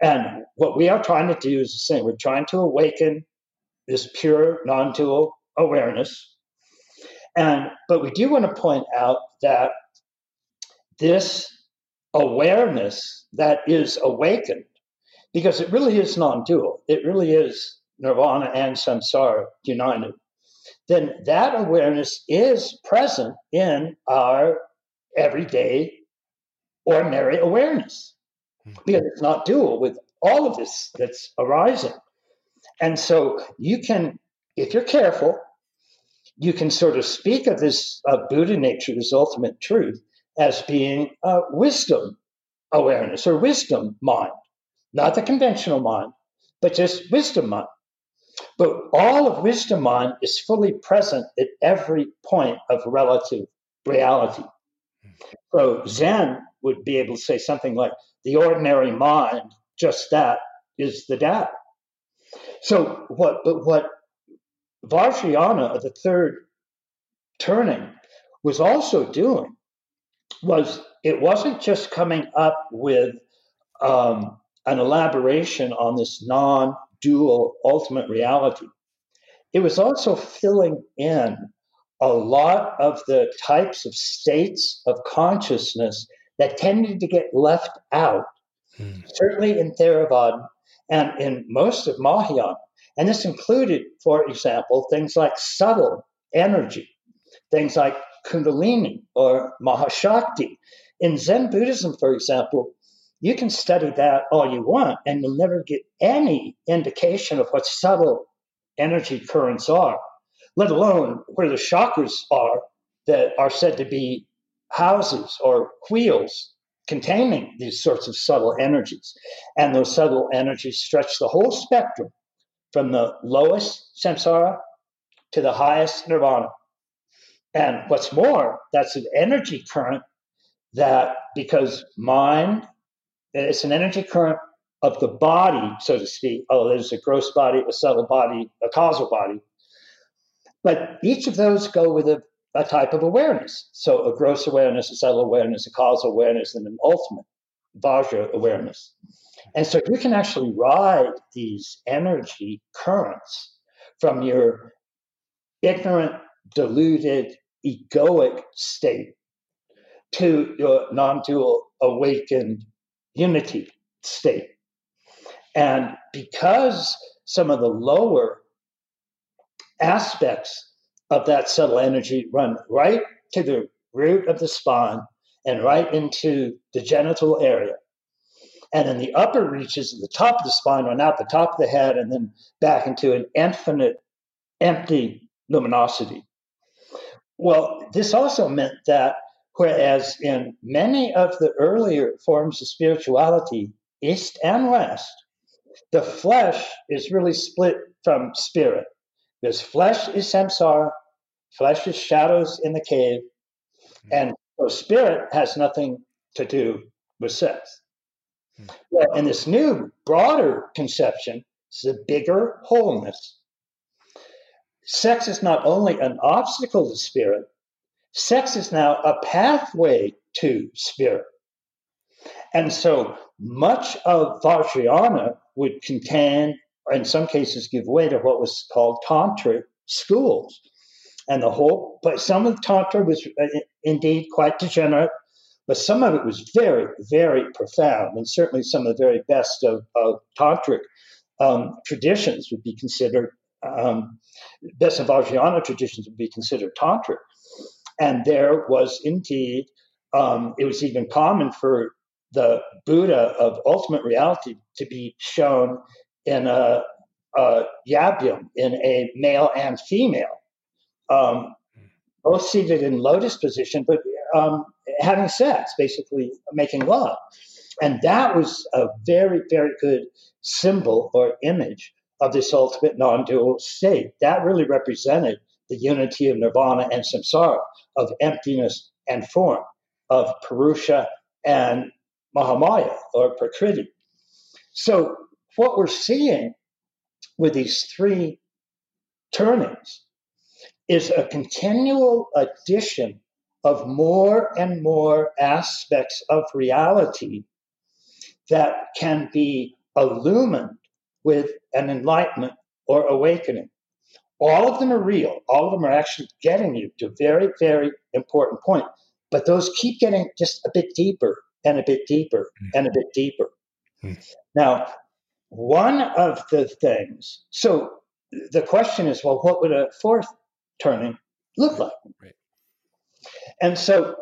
And what we are trying to do is the same. We're trying to awaken this pure non-dual awareness. And but we do want to point out that this awareness that is awakened, because it really is non-dual, it really is nirvana and samsara united, then that awareness is present in our everyday ordinary awareness hmm. because it's not dual with all of this that's arising. And so you can, if you're careful, you can sort of speak of this uh, Buddha nature, this ultimate truth, as being a wisdom awareness or wisdom mind, not the conventional mind, but just wisdom mind. But all of wisdom mind is fully present at every point of relative reality. So Zen would be able to say something like, the ordinary mind, just that, is the Tao. So what, but what Vajrayana, the third turning, was also doing was it wasn't just coming up with um, an elaboration on this non-dual ultimate reality. It was also filling in a lot of the types of states of consciousness that tended to get left out, hmm. certainly in Theravada and in most of Mahayana. And this included, for example, things like subtle energy, things like Kundalini or Mahashakti. In Zen Buddhism, for example, you can study that all you want, and you'll never get any indication of what subtle energy currents are, let alone where the chakras are that are said to be houses or wheels containing these sorts of subtle energies. And those subtle energies stretch the whole spectrum from the lowest samsara to the highest nirvana. And what's more, that's an energy current that, because mind, it's an energy current of the body, so to speak. Oh, there's a gross body, a subtle body, a causal body. But each of those go with a a type of awareness. So a gross awareness, a subtle awareness, a causal awareness, and an ultimate Vajra awareness. And so you can actually ride these energy currents from your ignorant, deluded, egoic state to your non dual awakened unity state. And because some of the lower aspects of that subtle energy run right to the root of the spine and right into the genital area. And then the upper reaches at the top of the spine run out the top of the head and then back into an infinite empty luminosity. Well, this also meant that whereas in many of the earlier forms of spirituality, East and West, the flesh is really split from spirit. Because flesh is samsara, Flesh is shadows in the cave, hmm. and so spirit has nothing to do with sex. Hmm. And this new, broader conception is a bigger wholeness. Sex is not only an obstacle to spirit, sex is now a pathway to spirit. And so much of Vajrayana would contain, or in some cases, give way to what was called tantric schools. And the whole, but some of Tantra was uh, indeed quite degenerate, but some of it was very, very profound. And certainly some of the very best of, of Tantric um, traditions would be considered, um, best of Vajrayana traditions would be considered Tantric. And there was indeed, um, it was even common for the Buddha of ultimate reality to be shown in a, a yab-yum, in a male and female, um, both seated in lotus position, but um, having sex, basically making love. And that was a very, very good symbol or image of this ultimate non dual state. That really represented the unity of nirvana and samsara, of emptiness and form, of Purusha and Mahamaya or Prakriti. So, what we're seeing with these three turnings is a continual addition of more and more aspects of reality that can be illumined with an enlightenment or awakening. All of them are real. All of them are actually getting you to a very, very important point. But those keep getting just a bit deeper and a bit deeper mm. and a bit deeper. Mm. Now, one of the things, so the question is, well, what would a fourth turning look like? Right. And so,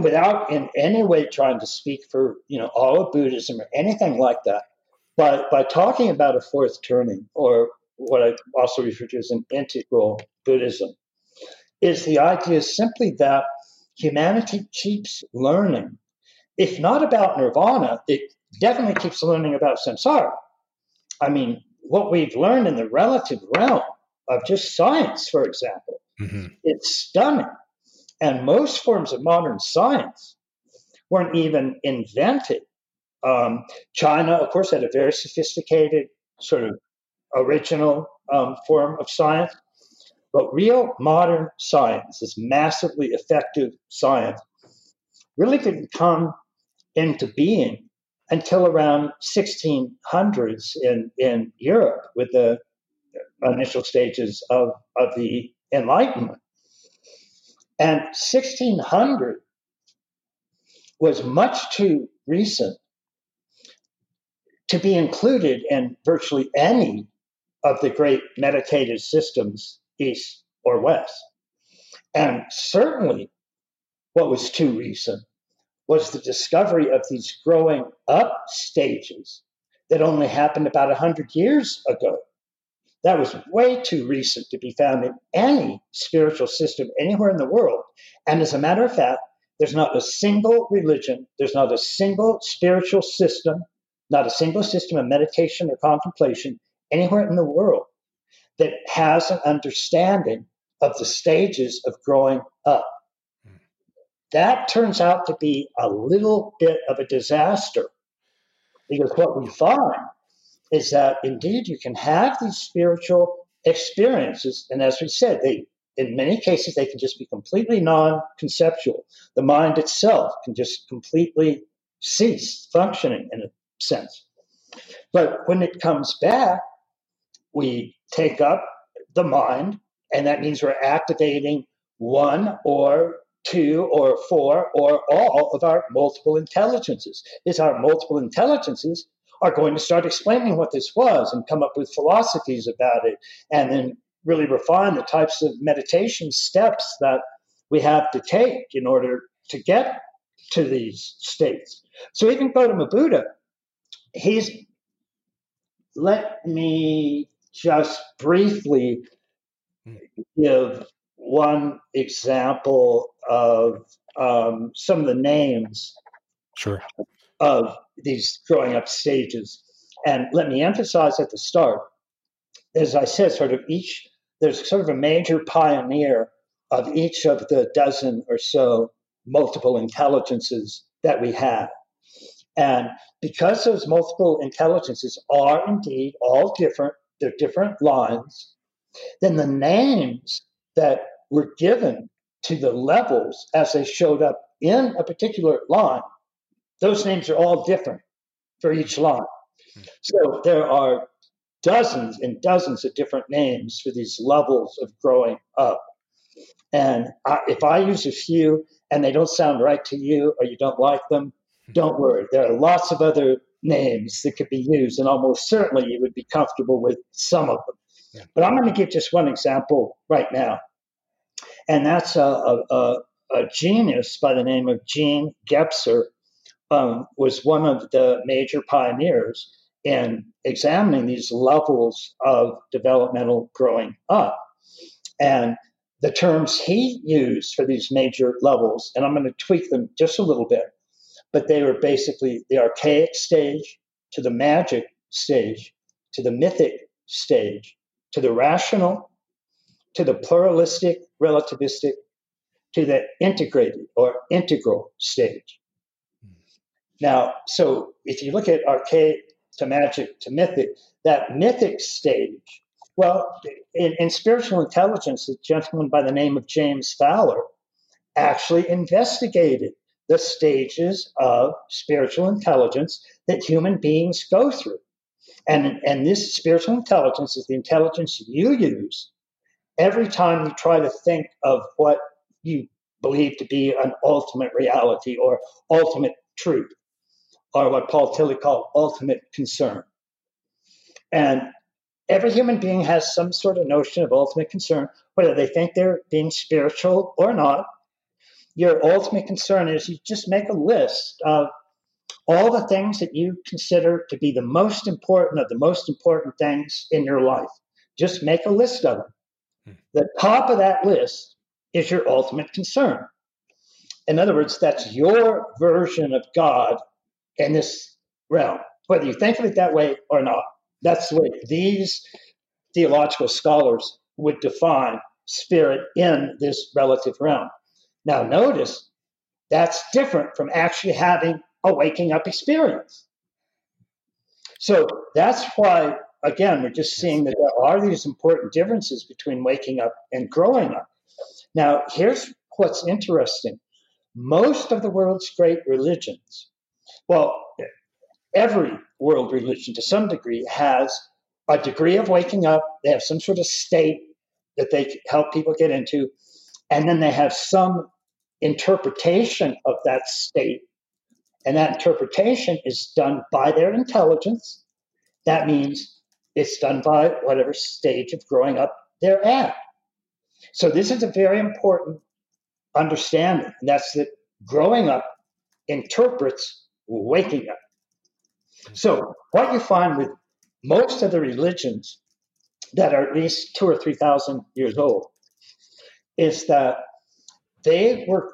without in any way trying to speak for you know all of Buddhism or anything like that, but by talking about a fourth turning, or what I also refer to as an integral Buddhism, is the idea simply that humanity keeps learning, if not about nirvana, it definitely keeps learning about samsara. I mean, what we've learned in the relative realm of just science, for example, mm-hmm. it's stunning. And most forms of modern science weren't even invented. Um, China, of course, had a very sophisticated, sort of original um, form of science. But real modern science, this massively effective science, really didn't come into being until around 1600s in, in Europe with the initial stages of, of the Enlightenment. And 1600 was much too recent to be included in virtually any of the great meditative systems, east or west. And certainly, what was too recent was the discovery of these growing up stages that only happened about 100 years ago. That was way too recent to be found in any spiritual system anywhere in the world. And as a matter of fact, there's not a single religion, there's not a single spiritual system, not a single system of meditation or contemplation anywhere in the world that has an understanding of the stages of growing up. That turns out to be a little bit of a disaster because what we find is that indeed you can have these spiritual experiences, and as we said, they in many cases they can just be completely non-conceptual. The mind itself can just completely cease functioning in a sense. But when it comes back, we take up the mind, and that means we're activating one or two or four or all of our multiple intelligences. Is our multiple intelligences are going to start explaining what this was and come up with philosophies about it and then really refine the types of meditation steps that we have to take in order to get to these states. So even Gautama Buddha, he's let me just briefly give one example of um, some of the names sure. Of these growing up stages. And let me emphasize at the start, as I said, sort of each, there's sort of a major pioneer of each of the dozen or so multiple intelligences that we have. And because those multiple intelligences are indeed all different, they're different lines, then the names that were given to the levels as they showed up in a particular line, those names are all different for each line. Hmm. So there are dozens and dozens of different names for these levels of growing up. And I, if I use a few and they don't sound right to you or you don't like them, don't worry. There are lots of other names that could be used, and almost certainly you would be comfortable with some of them. Yeah. But I'm going to give just one example right now, and that's a, a, a, a genius by the name of Jean Gebser. Um, was one of the major pioneers in examining these levels of developmental growing up. And the terms he used for these major levels, and I'm going to tweak them just a little bit, but they were basically the archaic stage to the magic stage to the mythic stage to the rational to the pluralistic relativistic to the integrated or integral stage. Now, so if you look at archaic to magic to mythic, that mythic stage, well, in, in spiritual intelligence, a gentleman by the name of James Fowler actually investigated the stages of spiritual intelligence that human beings go through. And, and this spiritual intelligence is the intelligence you use every time you try to think of what you believe to be an ultimate reality or ultimate truth, or what Paul Tillich called ultimate concern. And every human being has some sort of notion of ultimate concern, whether they think they're being spiritual or not your ultimate concern is you just make a list of all the things that you consider to be the most important of the most important things in your life. Just make a list of them. Hmm. The top of that list is your ultimate concern. In other words, that's your version of God in this realm, whether you think of it that way or not. That's the way these theological scholars would define spirit in this relative realm. Now, notice that's different from actually having a waking up experience. So that's why, again, we're just seeing that there are these important differences between waking up and growing up. Now, here's what's interesting most of the world's great religions, well, every world religion to some degree has a degree of waking up, they have some sort of state that they help people get into, and then they have some interpretation of that state. And that interpretation is done by their intelligence. That means it's done by whatever stage of growing up they're at. So, this is a very important understanding. And that's that growing up interprets waking up. So, what you find with most of the religions that are at least two or three thousand years old is that they were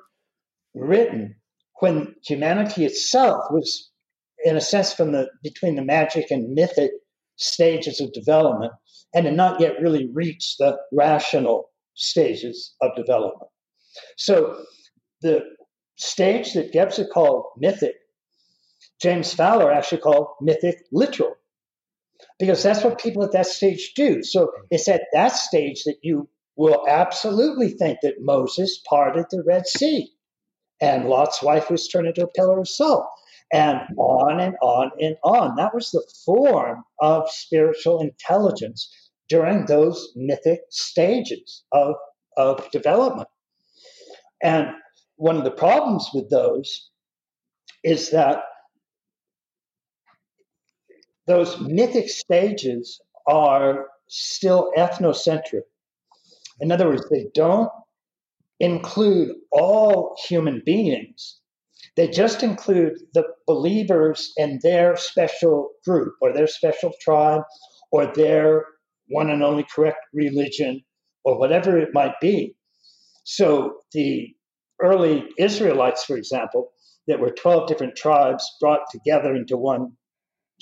written when humanity itself was, in a sense, from the between the magic and mythic stages of development, and had not yet really reached the rational stages of development. So the stage that Gebser called mythic, James Fowler actually called mythic literal, because that's what people at that stage do. So it's at that stage that you will absolutely think that Moses parted the Red Sea and Lot's wife was turned into a pillar of salt, and on and on and on. That was the form of spiritual intelligence during those mythic stages of, of development. And one of the problems with those is that those mythic stages are still ethnocentric. In other words, they don't include all human beings. They just include the believers in their special group or their special tribe or their one and only correct religion or whatever it might be. So the early Israelites, for example, that were 12 different tribes brought together into one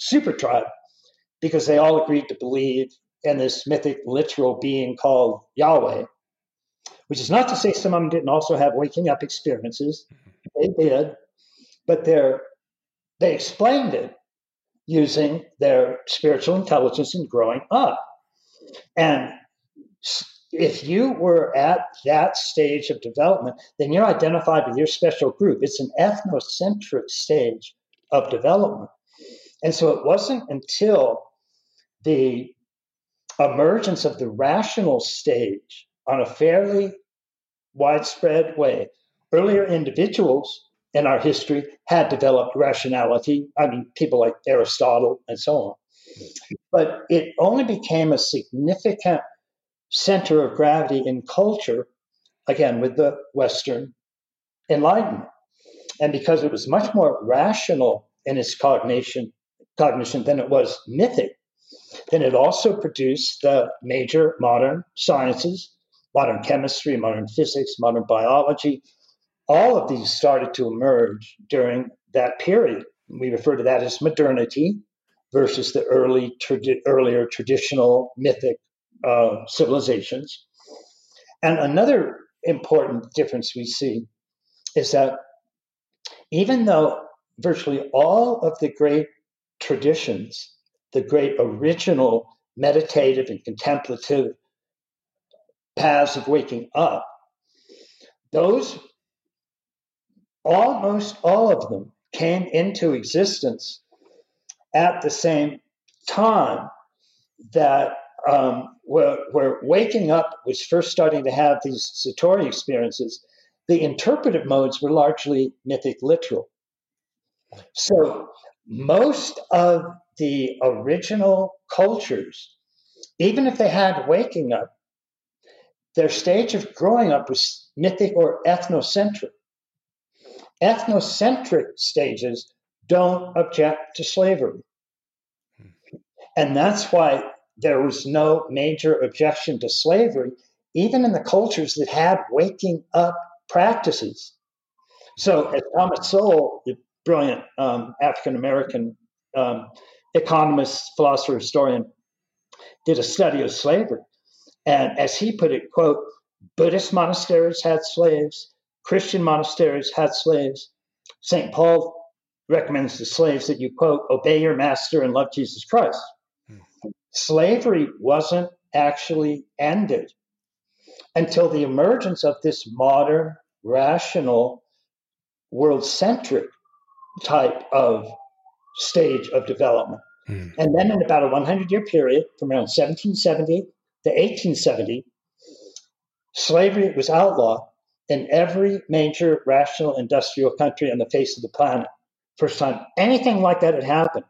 super tribe because they all agreed to believe in this mythic literal being called Yahweh, which is not to say some of them didn't also have waking up experiences. They did, but their they explained it using their spiritual intelligence in growing up. And if you were at that stage of development, then you're identified with your special group. It's an ethnocentric stage of development. And so it wasn't until the emergence of the rational stage on a fairly widespread way. Earlier individuals in our history had developed rationality. I mean, people like Aristotle and so on. But it only became a significant center of gravity in culture, again, with the Western Enlightenment. And because it was much more rational in its cognition, cognition than it was mythic, then it also produced the major modern sciences, modern chemistry, modern physics, modern biology. All of these started to emerge during that period. We refer to that as modernity versus the early, tradi- earlier traditional mythic uh, civilizations. And another important difference we see is that even though virtually all of the great traditions, the great original meditative and contemplative paths of waking up, those almost all of them came into existence at the same time that um, where, where waking up was first starting to have these Satori experiences, the interpretive modes were largely mythic literal. So most of the original cultures, even if they had waking up, their stage of growing up was mythic or ethnocentric. Ethnocentric stages don't object to slavery. And that's why there was no major objection to slavery, even in the cultures that had waking up practices. So, as Thomas Sowell, brilliant um, African American um, economist, philosopher, historian, did a study of slavery. And as he put it, quote, Buddhist monasteries had slaves, Christian monasteries had slaves. St. Paul recommends to slaves that you, quote, obey your master and love Jesus Christ slavery wasn't actually ended until the emergence of this modern, rational, world centric type of stage of development. Mm. And then, in about a 100 year period, from around 1770 to 1870, slavery was outlawed in every major rational industrial country on the face of the planet. First time anything like that had happened.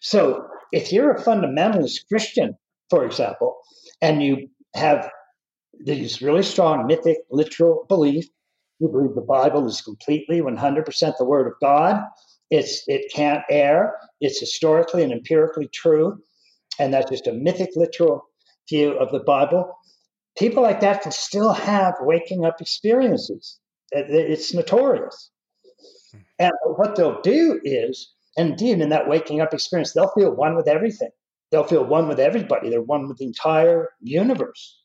So if you're a fundamentalist Christian, for example, and you have these really strong mythic, literal belief, you believe the Bible is completely 100% the Word of God, it's, it can't err, it's historically and empirically true, and that's just a mythic, literal view of the Bible. People like that can still have waking up experiences. Uh, it's notorious. And what they'll do is and indeed, in that waking up experience, they'll feel one with everything. They'll feel one with everybody. They're one with the entire universe.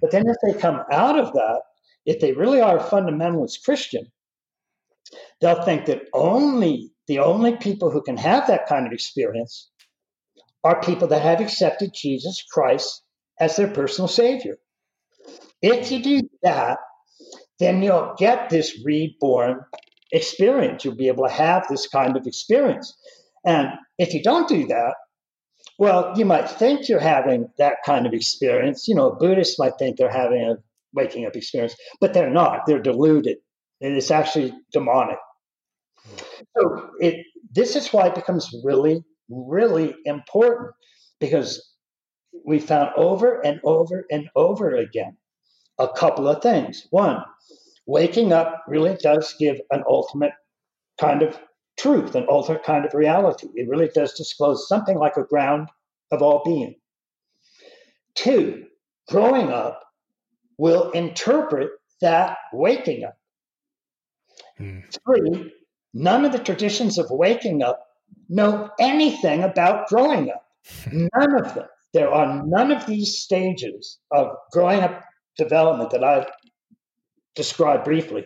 But then if they come out of that, if they really are a fundamentalist Christian, they'll think that only the only people who can have that kind of experience are people that have accepted Jesus Christ as their personal savior. If you do that, then you'll get this reborn experience. You'll be able to have this kind of experience. And if you don't do that, well, you might think you're having that kind of experience. You know, Buddhists might think they're having a waking up experience, but they're not. They're deluded. And it's actually demonic. So it this is why it becomes really, really important because we found over and over and over again a couple of things. One, waking up really does give an ultimate kind of truth, an ultimate kind of reality. It really does disclose something like a ground of all being. Two, growing up will interpret that waking up. Mm. Three, none of the traditions of waking up know anything about growing up. none of them. There are none of these stages of growing up development that I've describe briefly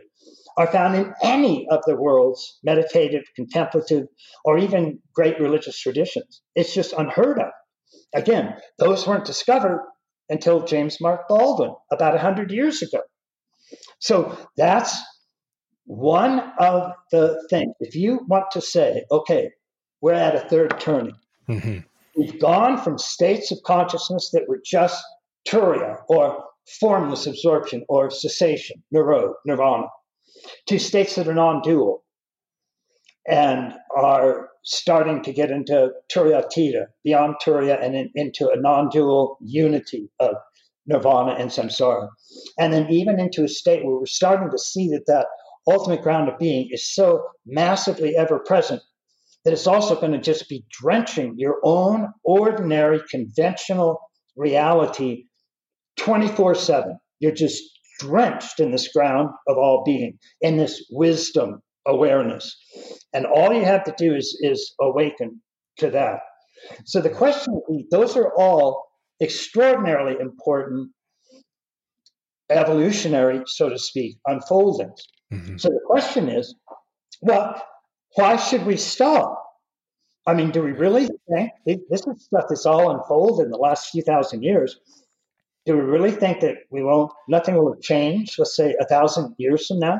are found in any of the world's meditative, contemplative, or even great religious traditions. It's just unheard of. Again, those weren't discovered until James Mark Baldwin about 100 years ago. So that's one of the things. If you want to say, okay, we're at a third turning, mm-hmm. we've gone from states of consciousness that were just turiya or formless absorption or cessation, niro, nirvana, to states that are non dual and are starting to get into turiyatita, beyond turiya, and in, into a non dual unity of nirvana and samsara. And then even into a state where we're starting to see that that ultimate ground of being is so massively ever present that it's also going to just be drenching your own ordinary conventional reality 24 7. You're just drenched in this ground of all being, in this wisdom awareness. And all you have to do is, is awaken to that. So the question those are all extraordinarily important evolutionary, so to speak, unfoldings. Mm-hmm. So the question is, well, why should we stop? I mean, do we really think this is stuff that's all unfolded in the last few thousand years? Do we really think that we won't, nothing will change, let's say a thousand years from now?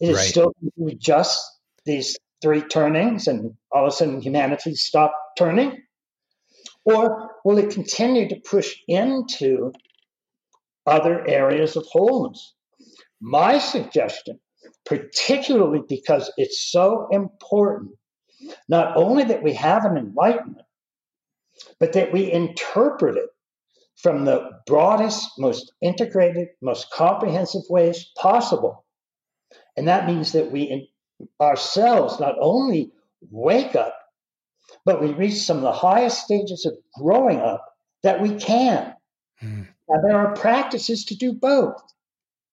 Is right. it still just these three turnings and all of a sudden humanity stop turning? Or will it continue to push into other areas of wholeness? My suggestion, particularly because it's so important, not only that we have an enlightenment, but that we interpret it from the broadest, most integrated, most comprehensive ways possible. And that means that we ourselves not only wake up, but we reach some of the highest stages of growing up that we can. Mm. And there are practices to do both.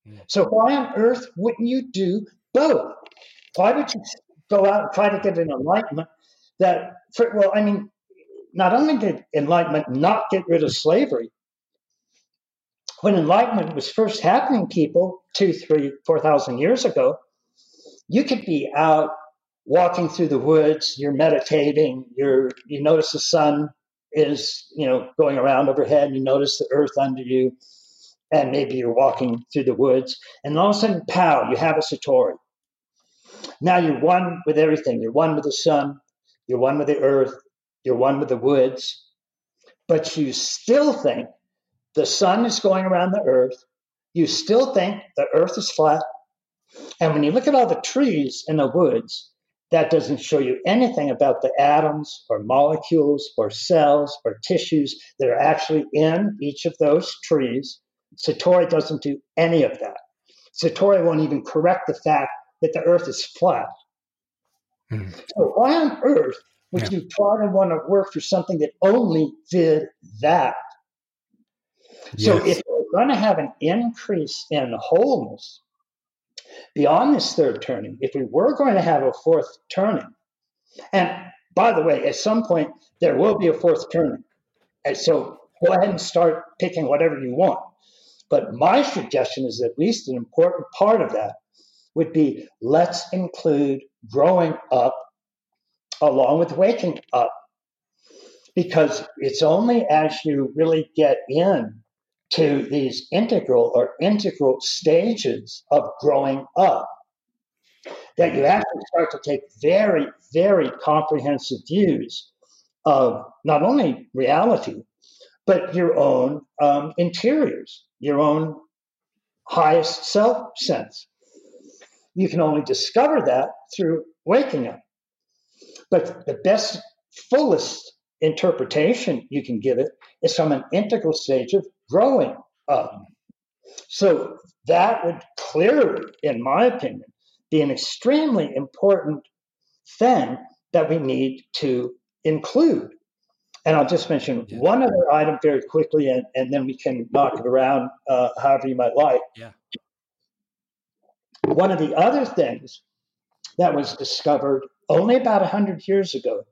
Mm. So, why on earth wouldn't you do both? Why would you go out and try to get an enlightenment that, for, well, I mean, not only did enlightenment not get rid of slavery, when enlightenment was first happening, people two, three, four thousand years ago, you could be out walking through the woods, you're meditating, you're you notice the sun is, you know, going around overhead, you notice the earth under you, and maybe you're walking through the woods, and all of a sudden, pow, you have a satori. Now you're one with everything. You're one with the sun, you're one with the earth, you're one with the woods, but you still think the sun is going around the earth. You still think the earth is flat. And when you look at all the trees in the woods, that doesn't show you anything about the atoms or molecules or cells or tissues that are actually in each of those trees. Satori doesn't do any of that. Satori won't even correct the fact that the earth is flat. Mm. So, why on earth would yeah. you try to want to work for something that only did that? Yes. So, if we're going to have an increase in wholeness, beyond this third turning, if we were going to have a fourth turning, and by the way, at some point there will be a fourth turning. And so go ahead and start picking whatever you want. But my suggestion is at least an important part of that would be let's include growing up along with waking up. Because it's only as you really get in to these integral or integral stages of growing up that you actually start to take very, very comprehensive views of not only reality, but your own um, interiors, your own highest self sense. You can only discover that through waking up. But the best, fullest interpretation you can give it is from an integral stage of growing up. So that would clearly, in my opinion, be an extremely important thing that we need to include. And I'll just mention yeah. one other item very quickly, and, and then we can knock it around uh, however you might like. Yeah. One of the other things that was discovered only about 100 years ago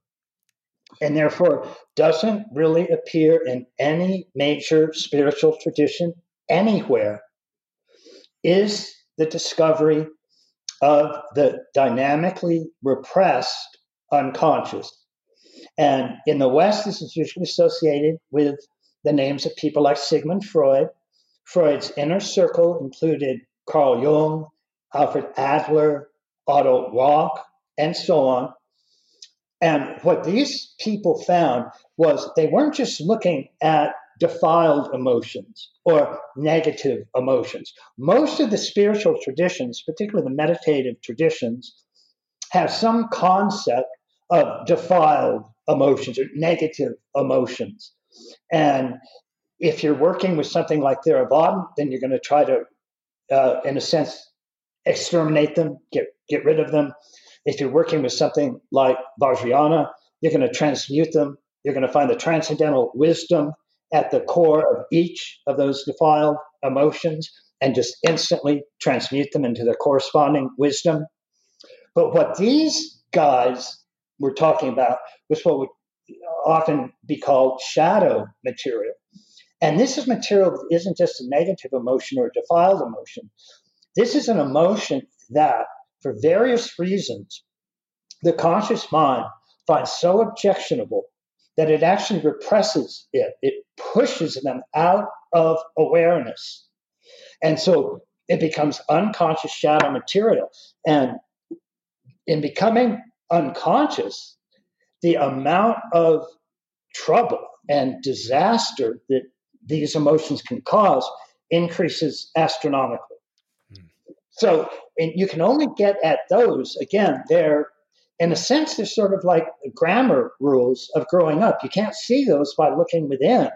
and therefore doesn't really appear in any major spiritual tradition anywhere, is the discovery of the dynamically repressed unconscious. And in the West, this is usually associated with the names of people like Sigmund Freud. Freud's inner circle included Carl Jung, Alfred Adler, Otto Rank, and so on. And what these people found was they weren't just looking at defiled emotions or negative emotions. Most of the spiritual traditions, particularly the meditative traditions, have some concept of defiled emotions or negative emotions. And if you're working with something like Theravada, then you're going to try to, uh, in a sense, exterminate them, get get rid of them. If you're working with something like Vajrayana, you're going to transmute them. You're going to find the transcendental wisdom at the core of each of those defiled emotions and just instantly transmute them into the corresponding wisdom. But what these guys were talking about was what would often be called shadow material. And this is material that isn't just a negative emotion or a defiled emotion. This is an emotion that, for various reasons, the conscious mind finds so objectionable that it actually represses it. It pushes them out of awareness. And so it becomes unconscious shadow material. And in becoming unconscious, the amount of trouble and disaster that these emotions can cause increases astronomically. Mm. So, and you can only get at those, again, they're in a sense, they're sort of like grammar rules of growing up. You can't see those by looking within.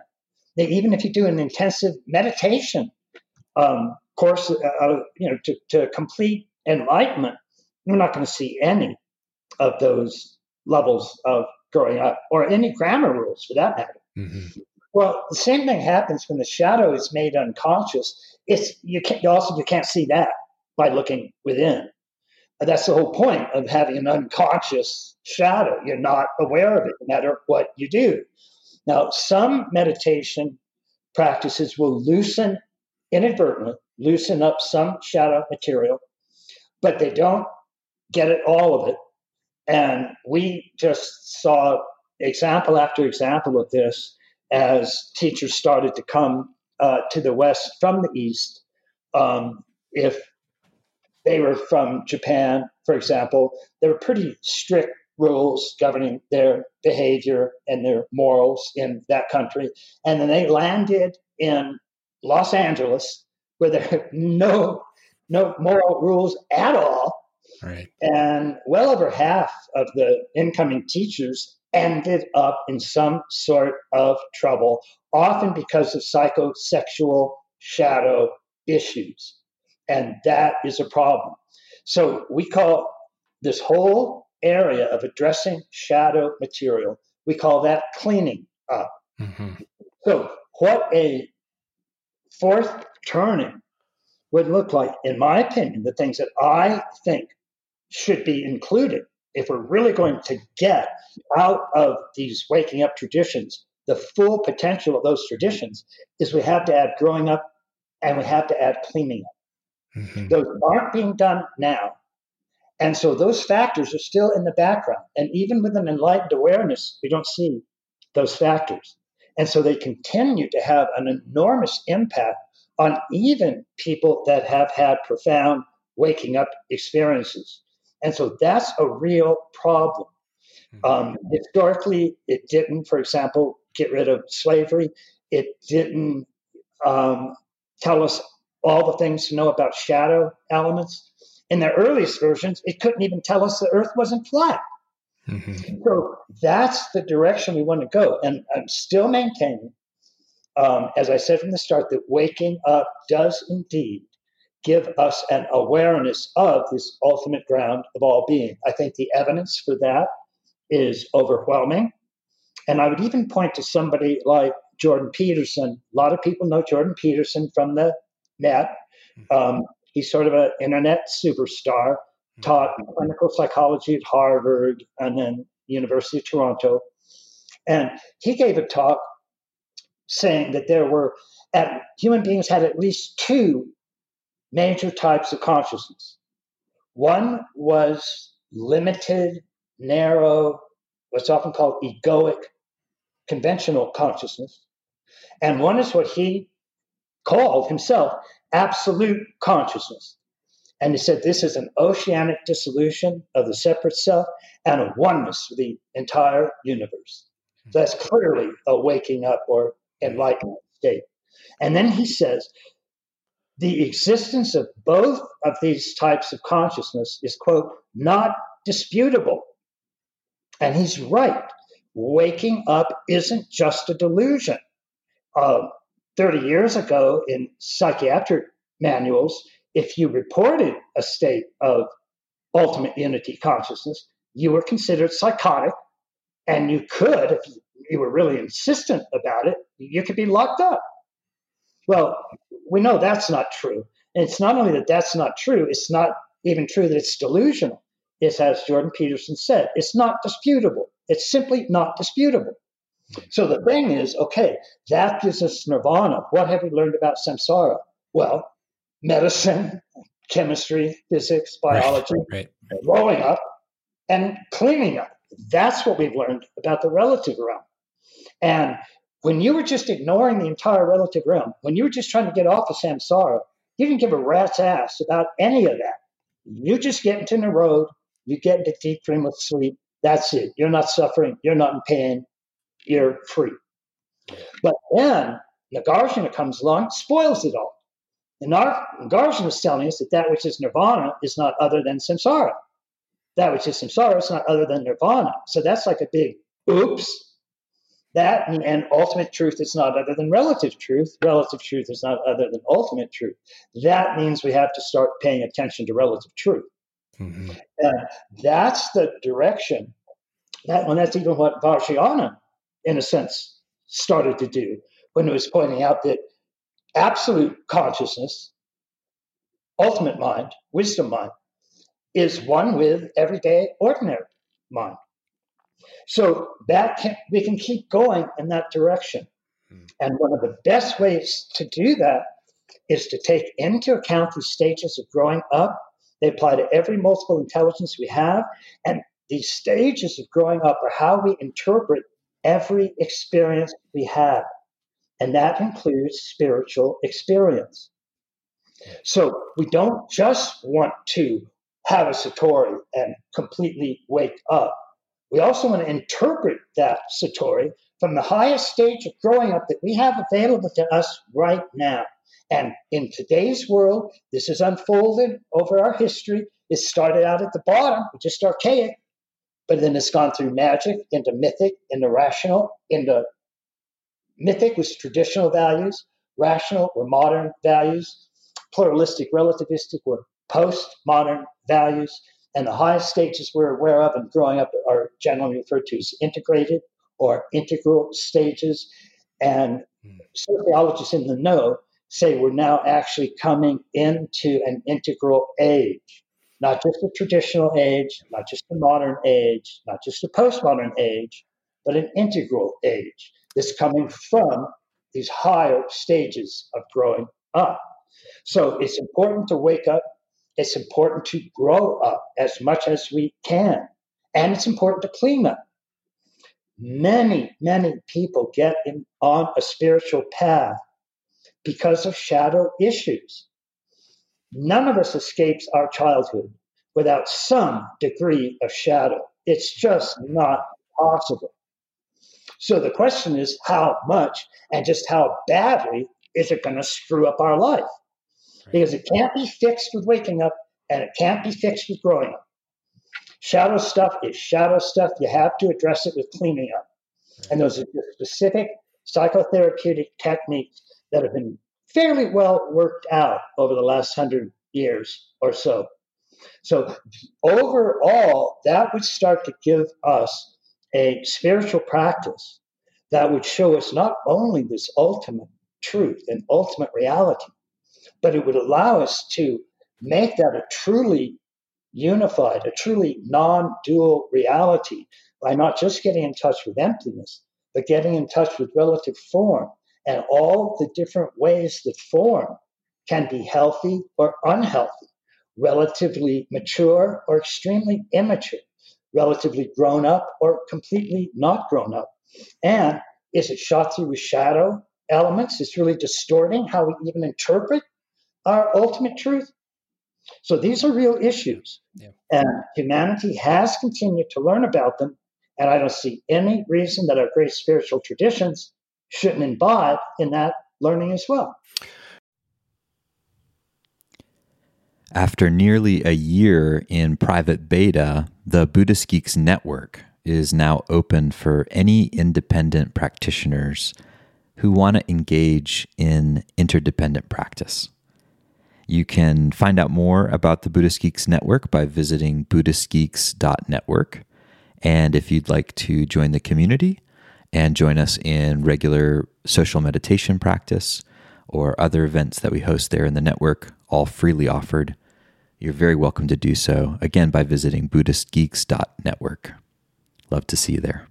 They, even if you do an intensive meditation um, course, uh, uh, you know, to, to complete enlightenment, you're not going to see any of those levels of growing up, or any grammar rules for that matter. Mm-hmm. Well, the same thing happens when the shadow is made unconscious. It's you can't you also you can't see that by looking within. That's the whole point of having an unconscious shadow. You're not aware of it, no matter what you do. Now, some meditation practices will loosen inadvertently, loosen up some shadow material, but they don't get it all of it. And we just saw example after example of this as teachers started to come uh, to the West from the East. Um, if they were from Japan, for example, there were pretty strict rules governing their behavior and their morals in that country. And then they landed in Los Angeles where there are no no moral rules at all. Right. And well over half of the incoming teachers ended up in some sort of trouble, often because of psychosexual shadow issues. And that is a problem. So we call this whole area of addressing shadow material, we call that cleaning up. Mm-hmm. So, what a fourth turning would look like, in my opinion, the things that I think should be included if we're really going to get out of these waking up traditions the full potential of those traditions is we have to add growing up and we have to add cleaning up. Mm-hmm. Those aren't being done now. And so those factors are still in the background. And even with an enlightened awareness, we don't see those factors. And so they continue to have an enormous impact on even people that have had profound waking up experiences. And so that's a real problem. Mm-hmm. Um, historically, it didn't, for example, get rid of slavery. It didn't um, tell us all the things to know about shadow elements. In the earliest versions, it couldn't even tell us the Earth wasn't flat. Mm-hmm. So that's the direction we want to go. And I'm still maintaining, um, as I said from the start, that waking up does indeed give us an awareness of this ultimate ground of all being. I think the evidence for that is overwhelming. And I would even point to somebody like Jordan Peterson. A lot of people know Jordan Peterson from the net. Mm-hmm. Um, he's sort of an internet superstar, mm-hmm. taught clinical psychology at Harvard and then University of Toronto. And he gave a talk saying that there were, at, human beings had at least two major types of consciousness. One was limited, narrow, what's often called egoic, conventional consciousness. And one is what he called himself absolute consciousness. And he said this is an oceanic dissolution of the separate self and a oneness with the entire universe. That's clearly a waking up or enlightenment state. And then he says the existence of both of these types of consciousness is, quote, not disputable. And he's right. Waking up isn't just a delusion. Uh, 30 years ago, in psychiatric manuals, if you reported a state of ultimate unity consciousness, you were considered psychotic, and you could, if you were really insistent about it, you could be locked up. Well, we know that's not true. And it's not only that that's not true, it's not even true that it's delusional. It's as Jordan Peterson said, it's not disputable. It's simply not disputable. So the thing is, okay, that gives us nirvana. What have we learned about samsara? Well, medicine, chemistry, physics, biology, right, right. growing up and cleaning up. That's what we've learned about the relative realm. And when you were just ignoring the entire relative realm, when you were just trying to get off of samsara, you didn't give a rat's ass about any of that. You just get into nirodh, you get into deep dreamless sleep. That's it. You're not suffering. You're not in pain. You're free. But then Nagarjuna comes along, spoils it all. And Nagarjuna is telling us that that which is nirvana is not other than samsara. That which is samsara is not other than nirvana. So that's like a big oops that and ultimate truth is not other than relative truth. Relative truth is not other than ultimate truth. That means we have to start paying attention to relative truth. Mm-hmm. And that's the direction that, and that's even what Vajrayana, in a sense, started to do when it was pointing out that absolute consciousness, ultimate mind, wisdom mind, is one with everyday ordinary mind. So that can, we can keep going in that direction. Mm. And one of the best ways to do that is to take into account the stages of growing up. They apply to every multiple intelligence we have. And these stages of growing up are how we interpret every experience we have. And that includes spiritual experience. So we don't just want to have a Satori and completely wake up. We also want to interpret that Satori from the highest stage of growing up that we have available to us right now. And in today's world, this is unfolded over our history. It started out at the bottom, just archaic, but then it's gone through magic into mythic, into rational, into mythic was traditional values, rational were modern values, pluralistic, relativistic were postmodern values, and the highest stages we're aware of and growing up are generally referred to as integrated or integral stages. And mm. sociologists in the know say we're now actually coming into an integral age, not just a traditional age, not just a modern age, not just a postmodern age, but an integral age that's coming from these higher stages of growing up. So it's important to wake up it's important to grow up as much as we can. And it's important to clean up. Many, many people get in, on a spiritual path because of shadow issues. None of us escapes our childhood without some degree of shadow. It's just not possible. So the question is how much and just how badly is it going to screw up our life? because it can't be fixed with waking up and it can't be fixed with growing up. Shadow stuff is shadow stuff. You have to address it with cleaning up. And those are specific psychotherapeutic techniques that have been fairly well worked out over the last hundred years or so. So, overall, that would start to give us a spiritual practice that would show us not only this ultimate truth and ultimate reality, but it would allow us to make that a truly unified, a truly non dual reality by not just getting in touch with emptiness, but getting in touch with relative form and all the different ways that form can be healthy or unhealthy. relatively mature or extremely immature, relatively grown up or completely not grown up? And is it shot through with shadow elements? It's really distorting how we even interpret our ultimate truth. So these are real issues. Yeah. And humanity has continued to learn about them. And I don't see any reason that our great spiritual traditions shouldn't imbibe in that learning as well. After nearly a year in private beta, the Buddhist Geeks Network is now open for any independent practitioners who want to engage in interdependent practice. You can find out more about the Buddhist Geeks Network by visiting BuddhistGeeks.network. And if you'd like to join the community and join us in regular social meditation practice or other events that we host there in the network, all freely offered, you're very welcome to do so, again, by visiting BuddhistGeeks.network. Love to see you there.